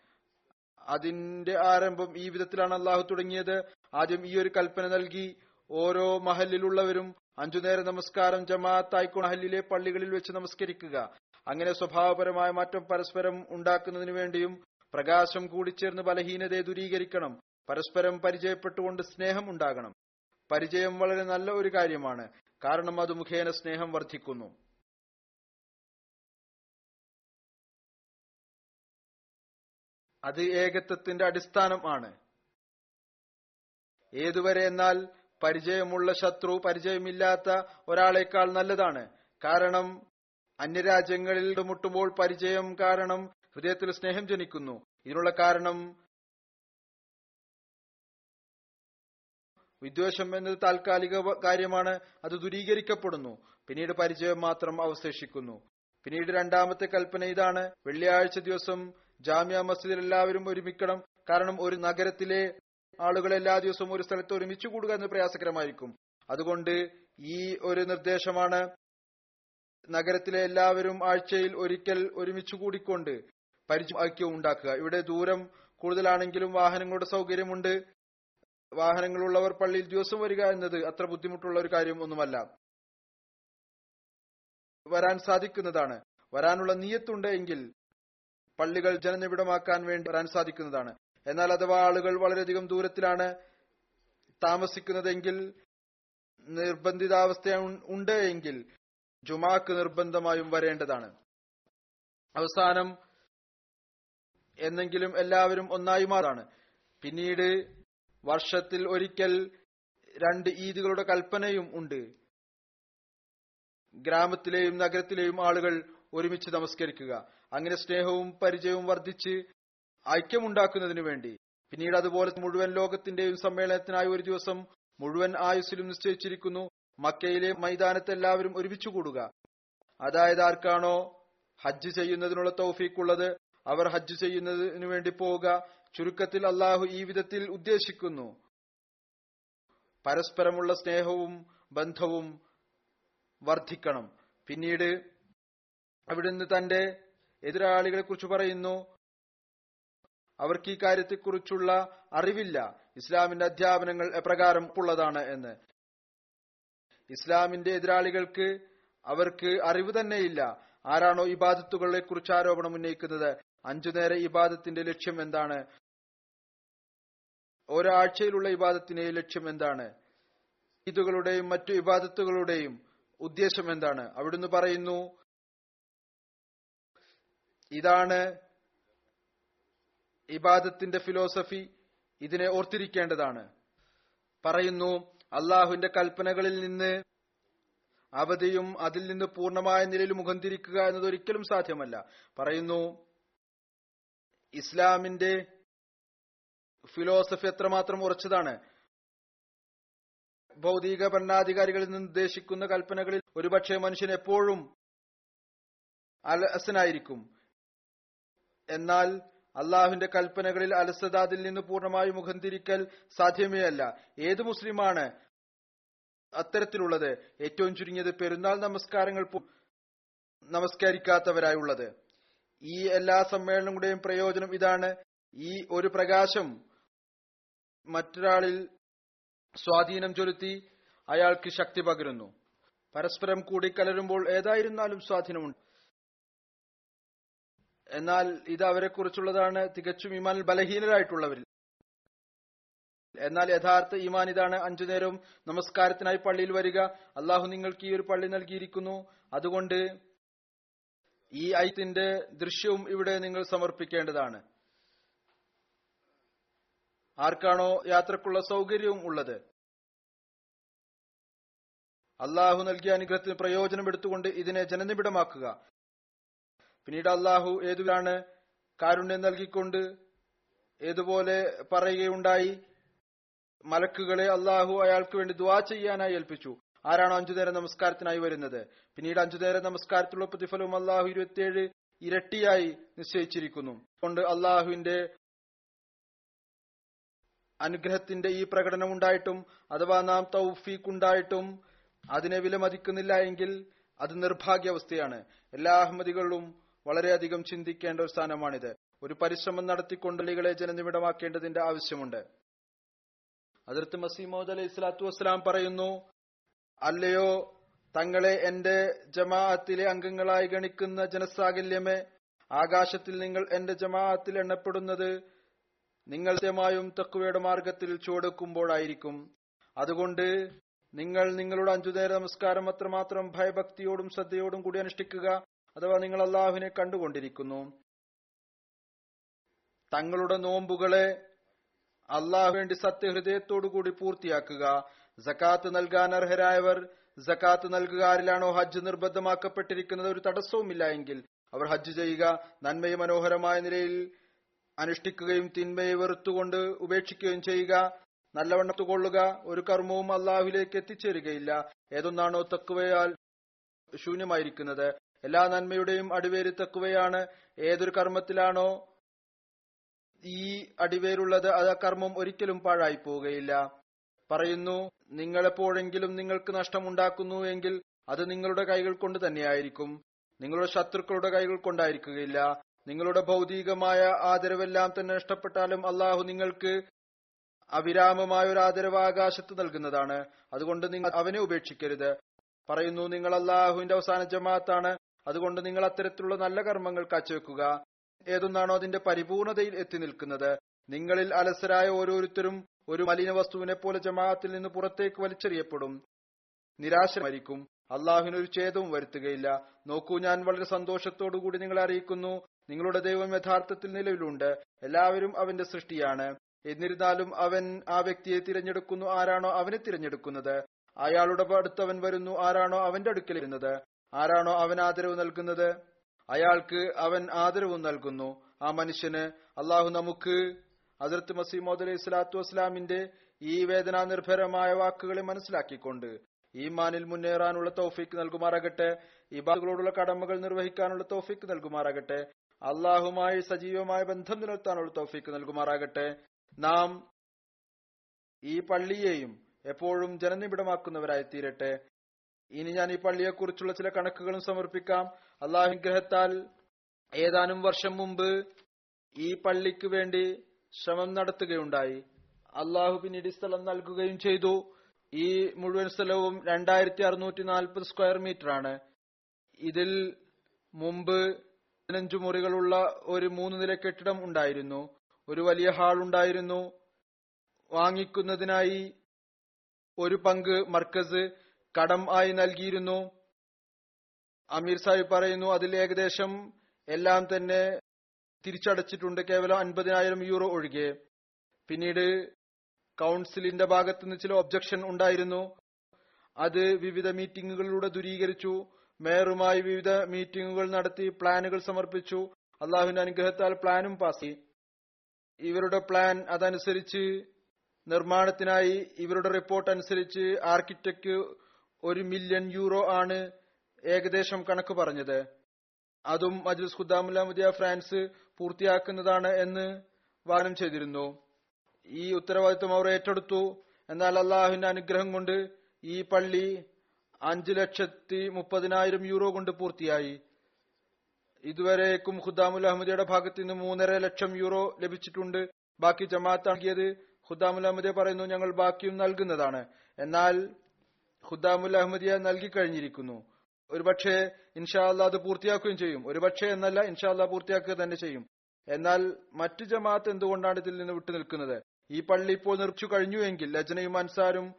അതിന്റെ ആരംഭം ഈ വിധത്തിലാണ് അള്ളാഹു തുടങ്ങിയത്. ആദ്യം ഈ ഒരു കൽപ്പന നൽകി. ഓരോ മഹലിലുള്ളവരും അഞ്ചു നേര നമസ്കാരം ജമാഅത്തായിക്കോ മഹലിലെ പള്ളികളിൽ വെച്ച് നമസ്കരിക്കുക. അങ്ങനെ സ്വഭാവപരമായ മാറ്റം പരസ്പരം ഉണ്ടാക്കുന്നതിനു വേണ്ടിയും പ്രകാശം കൂടിച്ചേർന്ന് ബലഹീനതയെ ദൂരീകരിക്കണം. പരസ്പരം പരിചയപ്പെട്ടുകൊണ്ട് സ്നേഹം ഉണ്ടാകണം. പരിചയം വളരെ നല്ല ഒരു കാര്യമാണ്. കാരണം അത് മുഖേന സ്നേഹം വർദ്ധിക്കുന്നു. അത് ഏകത്വത്തിന്റെ അടിസ്ഥാനം ആണ്. ഏതുവരെ എന്നാൽ പരിചയമുള്ള ശത്രു പരിചയമില്ലാത്ത ഒരാളേക്കാൾ നല്ലതാണ്. കാരണം അന്യരാജ്യങ്ങളിൽ മുട്ടുമ്പോൾ പരിചയം കാരണം ഹൃദയത്തിൽ സ്നേഹം ജനിക്കുന്നു. ഇതിനുള്ള കാരണം വിദ്വേഷം എന്നത് താൽക്കാലിക കാര്യമാണ്. അത് ദുരീകരിക്കപ്പെടുന്നു. പിന്നീട് പരിചയം മാത്രം അവശേഷിക്കുന്നു. പിന്നീട് രണ്ടാമത്തെ കൽപ്പന ഇതാണ്. വെള്ളിയാഴ്ച ദിവസം ജാമ്യ മസ്ജിദിൽ എല്ലാവരും ഒരുമിക്കണം. കാരണം ഒരു നഗരത്തിലെ ആളുകൾ എല്ലാ ദിവസവും ഒരു സ്ഥലത്ത് ഒരുമിച്ച് കൂടുക എന്ന് പ്രയാസകരമായിരിക്കും. അതുകൊണ്ട് ഈ ഒരു നിർദ്ദേശമാണ് നഗരത്തിലെ എല്ലാവരും ആഴ്ചയിൽ ഒരിക്കൽ ഒരുമിച്ച് കൂടിക്കൊണ്ട് പരിചയം ഐക്യവും ഉണ്ടാക്കുക. ഇവിടെ ദൂരം കൂടുതലാണെങ്കിലും വാഹനങ്ങളുടെ സൗകര്യമുണ്ട്. വാഹനങ്ങളുള്ളവർ പള്ളിയിൽ ദിവസം വരിക എന്നത് അത്ര ബുദ്ധിമുട്ടുള്ള ഒരു കാര്യം ഒന്നുമല്ല. വരാൻ സാധിക്കുന്നതാണ്. വരാനുള്ള നീയത്തുണ്ട് എങ്കിൽ പള്ളികൾ ജനനിബിഡമാക്കാൻ വേണ്ടി വരാൻ സാധിക്കുന്നതാണ്. എന്നാൽ അഥവാ ആളുകൾ വളരെയധികം ദൂരത്തിലാണ് താമസിക്കുന്നതെങ്കിൽ നിർബന്ധിതാവസ്ഥ ഉണ്ട് എങ്കിൽ ജുമാക്ക് നിർബന്ധമായും വരേണ്ടതാണ്. അവസാനം എന്നെങ്കിലും എല്ലാവരും ഒന്നായി മാറാണ്. പിന്നീട് വർഷത്തിൽ ഒരിക്കൽ രണ്ട് ഈദുകളുടെ കൽപ്പനയും ഉണ്ട്. ഗ്രാമത്തിലെയും നഗരത്തിലെയും ആളുകൾ ഒരുമിച്ച് നമസ്കരിക്കുക. അങ്ങനെ സ്നേഹവും പരിചയവും വർദ്ധിച്ച് ഐക്യമുണ്ടാക്കുന്നതിനു വേണ്ടി. പിന്നീട് അതുപോലെ മുഴുവൻ ലോകത്തിന്റെയും സമ്മേളനത്തിനായി ഒരു ദിവസം മുഴുവൻ ആയുസ്സിലും നിശ്ചയിച്ചിരിക്കുന്നു. മക്കയിലെ മൈതാനത്ത് എല്ലാവരും ഒരുമിച്ച് കൂടുക. അതായത് ആർക്കാണോ ഹജ്ജ് ചെയ്യുന്നതിനുള്ള തൗഫീഖുള്ളത് അവർ ഹജ്ജ് ചെയ്യുന്നതിനു വേണ്ടി പോവുക. ചുരുക്കത്തിൽ അള്ളാഹു ഈ വിധത്തിൽ ഉദ്ദേശിക്കുന്നു. പരസ്പരമുള്ള സ്നേഹവും ബന്ധവും വർദ്ധിക്കണം. പിന്നീട് അവിടുന്ന് തന്റെ എതിരാളികളെ കുറിച്ച് പറയുന്നു. അവർക്ക് ഈ കാര്യത്തെക്കുറിച്ചുള്ള അറിവില്ല. ഇസ്ലാമിന്റെ അധ്യാപനങ്ങൾ എപ്രകാരം ഉള്ളതാണ് എന്ന്. ഇസ്ലാമിന്റെ എതിരാളികൾക്ക് അവർക്ക് അറിവ് തന്നെയില്ല. ആരാണോ ഇബാദത്തുകളെ കുറിച്ച് ആരോപണം ഉന്നയിക്കുന്നത്? അഞ്ചു നേര ഇബാദത്തിന്റെ ലക്ഷ്യം എന്താണ്? ഒരാഴ്ചയിലുള്ള ഇബാദത്തിന്റെ ലക്ഷ്യം എന്താണ്? ഈദുകളുടെയും മറ്റു ഇബാദത്തുകളുടെയും ഉദ്ദേശം എന്താണ്? അവിടുന്ന് പറയുന്നു ഇതാണ് ഇബാദത്തിന്റെ ഫിലോസഫി ഇതിനെ ഓർത്തിരിക്കേണ്ടതാണ്. പറയുന്നു അള്ളാഹുവിന്റെ കൽപ്പനകളിൽ നിന്ന് അവധിയും അതിൽ നിന്ന് പൂർണമായ നിലയിൽ മുഖം തിരിക്കുക എന്നത് ഒരിക്കലും സാധ്യമല്ല. പറയുന്നു ഇസ്ലാമിന്റെ ഫിലോസഫി എത്രമാത്രം ഉറച്ചതാണ്? ഭൗതിക ഭരണാധികാരികളിൽ നിന്ന് ഉദ്ദേശിക്കുന്ന കൽപ്പനകളിൽ ഒരുപക്ഷെ മനുഷ്യൻ എപ്പോഴും അലസനായിരിക്കും. എന്നാൽ അള്ളാഹുവിന്റെ കൽപ്പനകളിൽ അലസത അതിൽ നിന്ന് പൂർണമായി മുഖം തിരിക്കൽ സാധ്യമേ അല്ല ഏത് മുസ്ലിമാണ് അത്തരത്തിലുള്ളത്? ഏറ്റവും ചുരുങ്ങിയത് പെരുന്നാൾ നമസ്കാരങ്ങൾ നമസ്കരിക്കാത്തവരായുള്ളത്. ഈ എല്ലാ സമ്മേളനങ്ങളുടെയും പ്രയോജനം ഇതാണ്. ഈ ഒരു പ്രകാശം മറ്റൊരാളിൽ സ്വാധീനം ചെലുത്തി അയാൾക്ക് ശക്തി പകരുന്നു. പരസ്പരം കൂടിക്കലരുമ്പോൾ ഏതായിരുന്നാലും സ്വാധീനമുണ്ട്. എന്നാൽ ഇത് അവരെ കുറിച്ചുള്ളതാണ് തികച്ചും ഇമാൻ ബലഹീനരായിട്ടുള്ളവരിൽ. എന്നാൽ യഥാർത്ഥ ഈമാൻ ഇതാണ്. അഞ്ചു നേരവും നമസ്കാരത്തിനായി പള്ളിയിൽ വരിക. അള്ളാഹു നിങ്ങൾക്ക് ഈ ഒരു പള്ളി നൽകിയിരിക്കുന്നു. അതുകൊണ്ട് ഈ ഐത്തിന്റെ ദൃശ്യവും ഇവിടെ നിങ്ങൾ സമർപ്പിക്കേണ്ടതാണ്. ആർക്കാണോ യാത്രക്കുള്ള സൗകര്യവും ഉള്ളത്? അള്ളാഹു നൽകിയ അനുഗ്രഹത്തിന് പ്രയോജനം എടുത്തുകൊണ്ട് ഇതിനെ ജനനിബിഡമാക്കുക. പിന്നീട് അള്ളാഹു ഏതുവിലാണ് കാരുണ്യം നൽകിക്കൊണ്ട് ഏതുപോലെ പറയുകയുണ്ടായി? മലക്കുകളെ അള്ളാഹു അയാൾക്ക് വേണ്ടി ദ്വാ ചെയ്യാനായി ഏൽപ്പിച്ചു. ആരാണോ അഞ്ചു നേരം നമസ്കാരത്തിനായി വരുന്നത്? പിന്നീട് അഞ്ചു നേരം നമസ്കാരത്തിലുള്ള പ്രതിഫലവും അള്ളാഹു ഇരുപത്തിയേഴ് ഇരട്ടിയായി നിശ്ചയിച്ചിരിക്കുന്നു. അതുകൊണ്ട് അള്ളാഹുവിന്റെ അനുഗ്രഹത്തിന്റെ ഈ പ്രകടനം ഉണ്ടായിട്ടും അഥവാ നാം തൗഫീഖ് ഉണ്ടായിട്ടും അതിനെ വിലമതിക്കുന്നില്ല എങ്കിൽ അത് നിർഭാഗ്യാവസ്ഥയാണ്. എല്ലാ അഹമ്മദികളും വളരെയധികം ചിന്തിക്കേണ്ട ഒരു സ്ഥാനമാണിത്. ഒരു പരിശ്രമം നടത്തിക്കൊണ്ട് പള്ളികളെ ജനനിമിടമാക്കേണ്ടതിന്റെ ആവശ്യമുണ്ട്. അതിർത്ത് മസീമോദ് അലൈഹി സ്വലാത്തു വസ്സലാം പറയുന്നു അല്ലയോ തങ്ങളെ എന്റെ ജമാഅത്തിലെ അംഗങ്ങളായി ഗണിക്കുന്ന ജനസാകല്യമേ? ആകാശത്തിൽ നിങ്ങൾ എന്റെ ജമാഅത്തിൽ എണ്ണപ്പെടുന്നത് നിങ്ങൾ സത്യമായും തക്കുവയുടെ മാർഗത്തിൽ ചുവടുക്കുമ്പോഴായിരിക്കും അതുകൊണ്ട് നിങ്ങൾ നിങ്ങളുടെ അഞ്ചുനേര നമസ്കാരം അത്രമാത്രം ഭയഭക്തിയോടും ശ്രദ്ധയോടും കൂടി അനുഷ്ഠിക്കുക അഥവാ നിങ്ങൾ അള്ളാഹുവിനെ കണ്ടുകൊണ്ടിരിക്കുന്നു. തങ്ങളുടെ നോമ്പുകളെ അള്ളാഹു വേണ്ടി സത്യഹൃദയത്തോടുകൂടി പൂർത്തിയാക്കുക. ജക്കാത്ത് നൽകാൻ അർഹരായവർ ജക്കാത്ത് നൽകുക ആരിലാണോ ഹജ്ജ് നിർബന്ധമാക്കപ്പെട്ടിരിക്കുന്നത് ഒരു തടസ്സവുമില്ല എങ്കിൽ അവർ ഹജ്ജ് ചെയ്യുക നന്മയെ മനോഹരമായ നിലയിൽ അനുഷ്ഠിക്കുകയും തിന്മയെ വെറുത്തുകൊണ്ട് ഉപേക്ഷിക്കുകയും ചെയ്യുക നല്ലവണ്ണം കൊള്ളുക ഒരു കർമ്മവും അള്ളാഹുലേക്ക് എത്തിച്ചേരുകയില്ല. ഏതൊന്നാണോ തക്കുവയാൽ ശൂന്യമായിരിക്കുന്നത്. എല്ലാ നന്മയുടെയും അടിവേര് തക്കുവയാണ് ഏതൊരു കർമ്മത്തിലാണോ ഈ അടിവേരുള്ളത് അത് കർമ്മം ഒരിക്കലും പാഴായി പോവുകയില്ല. പറയുന്നു നിങ്ങളെപ്പോഴെങ്കിലും നിങ്ങൾക്ക് നഷ്ടമുണ്ടാക്കുന്നു എങ്കിൽ അത് നിങ്ങളുടെ കൈകൾ കൊണ്ട് തന്നെയായിരിക്കും. നിങ്ങളുടെ ശത്രുക്കളുടെ കൈകൾ കൊണ്ടായിരിക്കുകയില്ല. നിങ്ങളുടെ ഭൗതികമായ ആദരവെല്ലാം തന്നെ നഷ്ടപ്പെട്ടാലും അള്ളാഹു നിങ്ങൾക്ക് അവിരാമമായ ഒരു ആദരവ് ആകാശത്ത് നൽകുന്നതാണ്. അതുകൊണ്ട് നിങ്ങൾ അവനെ ഉപേക്ഷിക്കരുത്. പറയുന്നു നിങ്ങൾ അള്ളാഹുവിന്റെ അവസാന ജമാഅത്താണ്. അതുകൊണ്ട് നിങ്ങൾ അത്തരത്തിലുള്ള നല്ല കർമ്മങ്ങൾ കാഴ്ചവെക്കുക. ഏതൊന്നാണോ അതിന്റെ പരിപൂർണതയിൽ എത്തി നിൽക്കുന്നത്. നിങ്ങളിൽ അലസരായ ഓരോരുത്തരും ഒരു മലിന വസ്തുവിനെ പോലെ ജമാഅത്തിൽ നിന്ന് പുറത്തേക്ക് വലിച്ചെറിയപ്പെടും. നിരാശ അള്ളാഹുവിന് ഒരു ഛേദവും വരുത്തുകയില്ല. നോക്കൂ ഞാൻ വളരെ സന്തോഷത്തോടുകൂടി നിങ്ങളെ അറിയിക്കുന്നു. നിങ്ങളുടെ ദൈവം യഥാർത്ഥത്തിൽ നിലവിലുണ്ട്. എല്ലാവരും അവന്റെ സൃഷ്ടിയാണ്. എന്നിരുന്നാലും അവൻ ആ വ്യക്തിയെ തിരഞ്ഞെടുക്കുന്നു. ആരാണോ അവനെ തിരഞ്ഞെടുക്കുന്നത്? അയാളുടെ അടുത്തവൻ വരുന്നു. ആരാണോ അവന്റെ അടുക്കൽ വരുന്നത്? ആരാണോ അവൻ ആദരവ് നൽകുന്നത്? അയാൾക്ക് അവൻ ആദരവും നൽകുന്നു. ആ മനുഷ്യന് അള്ളാഹു നമുക്ക് അതിർത്ത് മസീമോദ് അലൈഹി സ്വലാത്തു വസ്സലാമിന്റെ ഈ വേദനാ നിർഭരമായ വാക്കുകളെ മനസ്സിലാക്കിക്കൊണ്ട് ഈമാനിൽ മുന്നേറാനുള്ള തൗഫീക്ക് നൽകുമാറാകട്ടെ ഇബാദുകളോടുള്ള കടമകൾ നിർവഹിക്കാനുള്ള തൗഫീക്ക് നൽകുമാറാകട്ടെ അള്ളാഹുമായി സജീവമായ ബന്ധം നിലനിർത്താനുള്ള തൗഫീക്ക് നൽകുമാറാകട്ടെ. നാം ഈ പള്ളിയെയും എപ്പോഴും ജനനിബിഡമാക്കുന്നവരായി തീരട്ടെ ഇനി ഞാൻ ഈ പള്ളിയെക്കുറിച്ചുള്ള ചില കണക്കുകളും സമർപ്പിക്കാം. അള്ളാഹുഗ്രഹത്താൽ ഏതാനും വർഷം മുമ്പ് ഈ പള്ളിക്ക് വേണ്ടി ശ്രമം നടത്തുകയുണ്ടായി. അള്ളാഹു പിന്നീട് സ്ഥലം നൽകുകയും ചെയ്തു. ഈ മുഴുവൻ സ്ഥലവും രണ്ടായിരത്തി അറുന്നൂറ്റി നാൽപ്പത് സ്ക്വയർ മീറ്റർ ആണ് ഇതിൽ മുമ്പ് പതിനഞ്ചു മുറികളുള്ള ഒരു മൂന്ന് നില കെട്ടിടം ഉണ്ടായിരുന്നു. ഒരു വലിയ ഹാൾ ഉണ്ടായിരുന്നു. വാങ്ങിക്കുന്നതിനായി ഒരു പങ്ക് മർക്കസ് കടം ആയി നൽകിയിരുന്നു. അമീർ സാഹിബ് പറയുന്നു അതിൽ ഏകദേശം എല്ലാം തന്നെ തിരിച്ചടച്ചിട്ടുണ്ട് കേവലം അൻപതിനായിരം യൂറോ ഒഴികെ. പിന്നീട് കൗൺസിലിന്റെ ഭാഗത്തു നിന്ന് ചില ഒബ്ജക്ഷൻ ഉണ്ടായിരുന്നു. അത് വിവിധ മീറ്റിംഗുകളിലൂടെ ദുരീകരിച്ചു. മേയറുമായി വിവിധ മീറ്റിംഗുകൾ നടത്തി പ്ലാനുകൾ സമർപ്പിച്ചു. അള്ളാഹുവിന്റെ അനുഗ്രഹത്താൽ പ്ലാനും പാസി ഇവരുടെ പ്ലാൻ അതനുസരിച്ച് നിർമ്മാണത്തിനായി ഇവരുടെ റിപ്പോർട്ട് അനുസരിച്ച് ആർക്കിടെക്ട് ഒരു മില്യൺ യൂറോ ആണ് ഏകദേശം കണക്ക് പറഞ്ഞത്. അതും മജ്ലിസ് ഖുദ്ദാമുല്ലാമുദിയ ഫ്രാൻസ് പൂർത്തിയാക്കുന്നതാണ് എന്ന് വാനം ചെയ്തിരുന്നു. ഈ ഉത്തരവാദിത്വം അവർ ഏറ്റെടുത്തു. എന്നാൽ അള്ളാഹുവിന്റെ അനുഗ്രഹം കൊണ്ട് ഈ പള്ളി അഞ്ചു ലക്ഷത്തി മുപ്പതിനായിരം യൂറോ കൊണ്ട് പൂർത്തിയായി. ഇതുവരേക്കും ഖുദ്ദാമുൽ അഹമ്മദിയുടെ ഭാഗത്ത് നിന്ന് മൂന്നര ലക്ഷം യൂറോ ലഭിച്ചിട്ടുണ്ട്. ബാക്കി ജമാഅത്ത് നൽകിയത് ഖുദ്ദാമുൽ അഹമ്മദിയ പറയുന്നു ഞങ്ങൾ ബാക്കിയും നൽകുന്നതാണ്. എന്നാൽ ഖുദ്ദാമുൽ അഹമ്മദിയ നൽകി കഴിഞ്ഞിരിക്കുന്നു. ഒരുപക്ഷെ ഇൻഷാല്ല അത് പൂർത്തിയാക്കുകയും ചെയ്യും. ഒരുപക്ഷെ എന്നല്ല ഇൻഷാല്ല പൂർത്തിയാക്കുക തന്നെ ചെയ്യും. എന്നാൽ മറ്റു ജമാഅത്ത് എന്തുകൊണ്ടാണ് ഇതിൽ നിന്ന് വിട്ടു നിൽക്കുന്നത്? ഈ പള്ളി ഇപ്പോൾ കഴിഞ്ഞു എങ്കിൽ ലജനയും അൻസാരും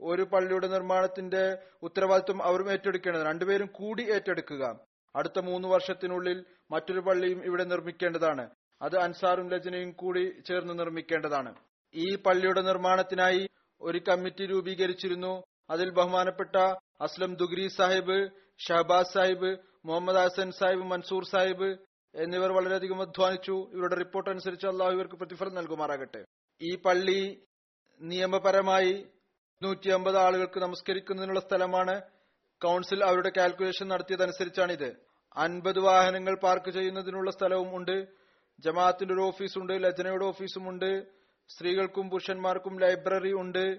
ഒരു പള്ളിയുടെ നിർമ്മാണത്തിന്റെ ഉത്തരവാദിത്വം അവരും ഏറ്റെടുക്കേണ്ടത് രണ്ടുപേരും കൂടി ഏറ്റെടുക്കുക. അടുത്ത മൂന്ന് വർഷത്തിനുള്ളിൽ മറ്റൊരു പള്ളിയും ഇവിടെ നിർമ്മിക്കേണ്ടതാണ്. അത് അൻസാറും ലജനയും കൂടി ചേർന്ന് നിർമ്മിക്കേണ്ടതാണ്. ഈ പള്ളിയുടെ നിർമ്മാണത്തിനായി ഒരു കമ്മിറ്റി രൂപീകരിച്ചിരുന്നു. അതിൽ ബഹുമാനപ്പെട്ട അസ്ലം ദുഗ്രി സാഹിബ് ഷഹബാസ് സാഹിബ് മുഹമ്മദ് ഹസൻ സാഹിബ് മൻസൂർ സാഹിബ് എന്നിവർ വളരെയധികം അധ്വാനിച്ചു. ഇവരുടെ റിപ്പോർട്ട് അനുസരിച്ച് അള്ളാഹു ഇവർക്ക് പ്രതിഫലം നൽകുമാറാകട്ടെ. ഈ പള്ളി നിയമപരമായി നൂറ്റി അമ്പത് ആളുകൾക്ക് നമസ്കരിക്കുന്നതിനുള്ള സ്ഥലമാണ്. കൗൺസിൽ അവരുടെ കാൽക്കുലേഷൻ നടത്തിയതനുസരിച്ചാണിത്. അൻപത് വാഹനങ്ങൾ പാർക്ക് ചെയ്യുന്നതിനുള്ള സ്ഥലവും ഉണ്ട്. ജമാഅത്തിന്റെ ഒരു ഓഫീസുണ്ട് ലജനയുടെ ഓഫീസും ഉണ്ട്. സ്ത്രീകൾക്കും പുരുഷന്മാർക്കും ലൈബ്രറി ഉണ്ട്.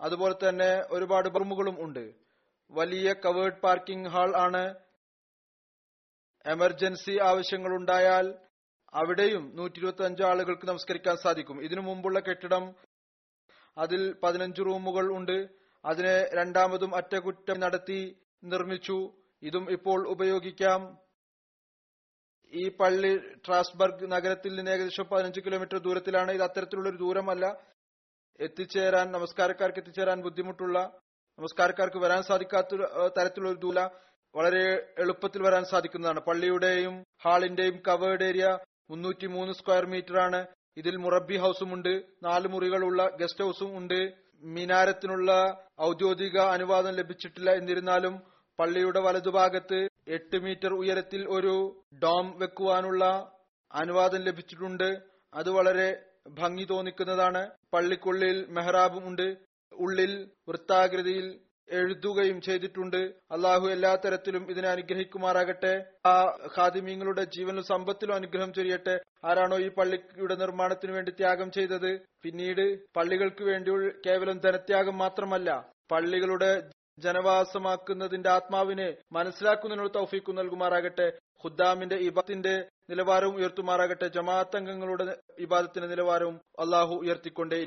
അതുപോലെ തന്നെ ഒരുപാട് ബർമുകളും ഉണ്ട്. വലിയ കവേർഡ് പാർക്കിംഗ് ഹാൾ ആണ്. എമർജൻസി ആവശ്യങ്ങൾ ഉണ്ടായാൽ അവിടെയും നൂറ്റി ഇരുപത്തി അഞ്ച് ആളുകൾക്ക് നമസ്കരിക്കാൻ സാധിക്കും. ഇതിനു മുമ്പുള്ള കെട്ടിടം അതിൽ പതിനഞ്ച് റൂമുകൾ ഉണ്ട്. അതിനെ രണ്ടാമതും അറ്റകുറ്റം നടത്തി നിർമ്മിച്ചു. ഇതും ഇപ്പോൾ ഉപയോഗിക്കാം. ഈ പള്ളി ട്രാസ്ബർഗ് നഗരത്തിൽ നിന്ന് ഏകദേശം പതിനഞ്ച് കിലോമീറ്റർ ദൂരത്തിലാണ്. ഇത് അത്തരത്തിലുള്ള ഒരു ദൂരമല്ല. എത്തിച്ചേരാൻ നമസ്കാരക്കാർക്ക് എത്തിച്ചേരാൻ ബുദ്ധിമുട്ടുള്ള നമസ്കാരക്കാർക്ക് വരാൻ സാധിക്കാത്ത തരത്തിലുള്ള ഒരു ദൂല വളരെ എളുപ്പത്തിൽ വരാൻ സാധിക്കുന്നതാണ്. പള്ളിയുടെയും ഹാളിന്റെയും കവേർഡ് ഏരിയ മുന്നൂറ്റി മൂന്ന് സ്ക്വയർ മീറ്റർ ആണ്. ഇതിൽ മുറബി ഹൌസും ഉണ്ട്. നാല് മുറികളുള്ള ഗസ്റ്റ് ഹൌസും ഉണ്ട്. മിനാരത്തിനുള്ള ഔദ്യോഗിക അനുവാദം ലഭിച്ചിട്ടില്ല എന്നിരുന്നാലും പള്ളിയുടെ വലതുഭാഗത്ത് എട്ട് മീറ്റർ ഉയരത്തിൽ ഒരു ഡോം വെക്കുവാനുള്ള അനുവാദം ലഭിച്ചിട്ടുണ്ട്. അത് വളരെ ഭംഗി തോന്നിക്കുന്നതാണ്. പള്ളിക്കുള്ളിൽ മെഹ്റാബും ഉണ്ട്. ഉള്ളിൽ വൃത്താകൃതിയിൽ എഴുതുകയും ചെയ്തിട്ടുണ്ട്. അള്ളാഹു എല്ലാ തരത്തിലും ഇതിനെ അനുഗ്രഹിക്കുമാറാകട്ടെ. ആ ഖാദിമീങ്ങളുടെ ജീവനും സമ്പത്തിലും അനുഗ്രഹം ചൊരിയട്ടെ. ആരാണോ ഈ പള്ളിയുടെ നിർമ്മാണത്തിന് വേണ്ടി ത്യാഗം ചെയ്തത്? പിന്നീട് പള്ളികൾക്ക് വേണ്ടി കേവലം ധനത്യാഗം മാത്രമല്ല പള്ളികളുടെ ജനവാസമാക്കുന്നതിന്റെ ആത്മാവിനെ മനസ്സിലാക്കുന്നതിനുള്ള തൗഫീഖ് നൽകുമാറാകട്ടെ. ഖുദ്ദാമിന്റെ ഇബാത്തിന്റെ നിലവാരവും ഉയർത്തുമാറാകട്ടെ. ജമാഅത്ത് അംഗങ്ങളുടെ ഇബാദത്തിന്റെ നിലവാരവും അള്ളാഹു ഉയർത്തിക്കൊണ്ടേ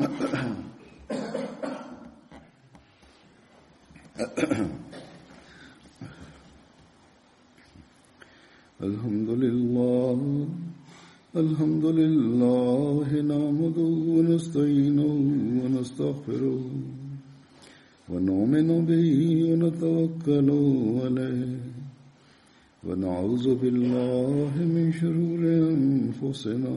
الحمد لله الحمد لله نعمده ونستعينه ونستغفره ونؤمن به ونتوكل عليه. ونعوذ بالله من شرور أنفسنا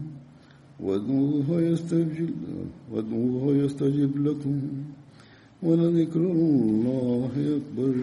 وادعوه يستجب وادعوه يستجب لكم. ولذكر الله أكبر.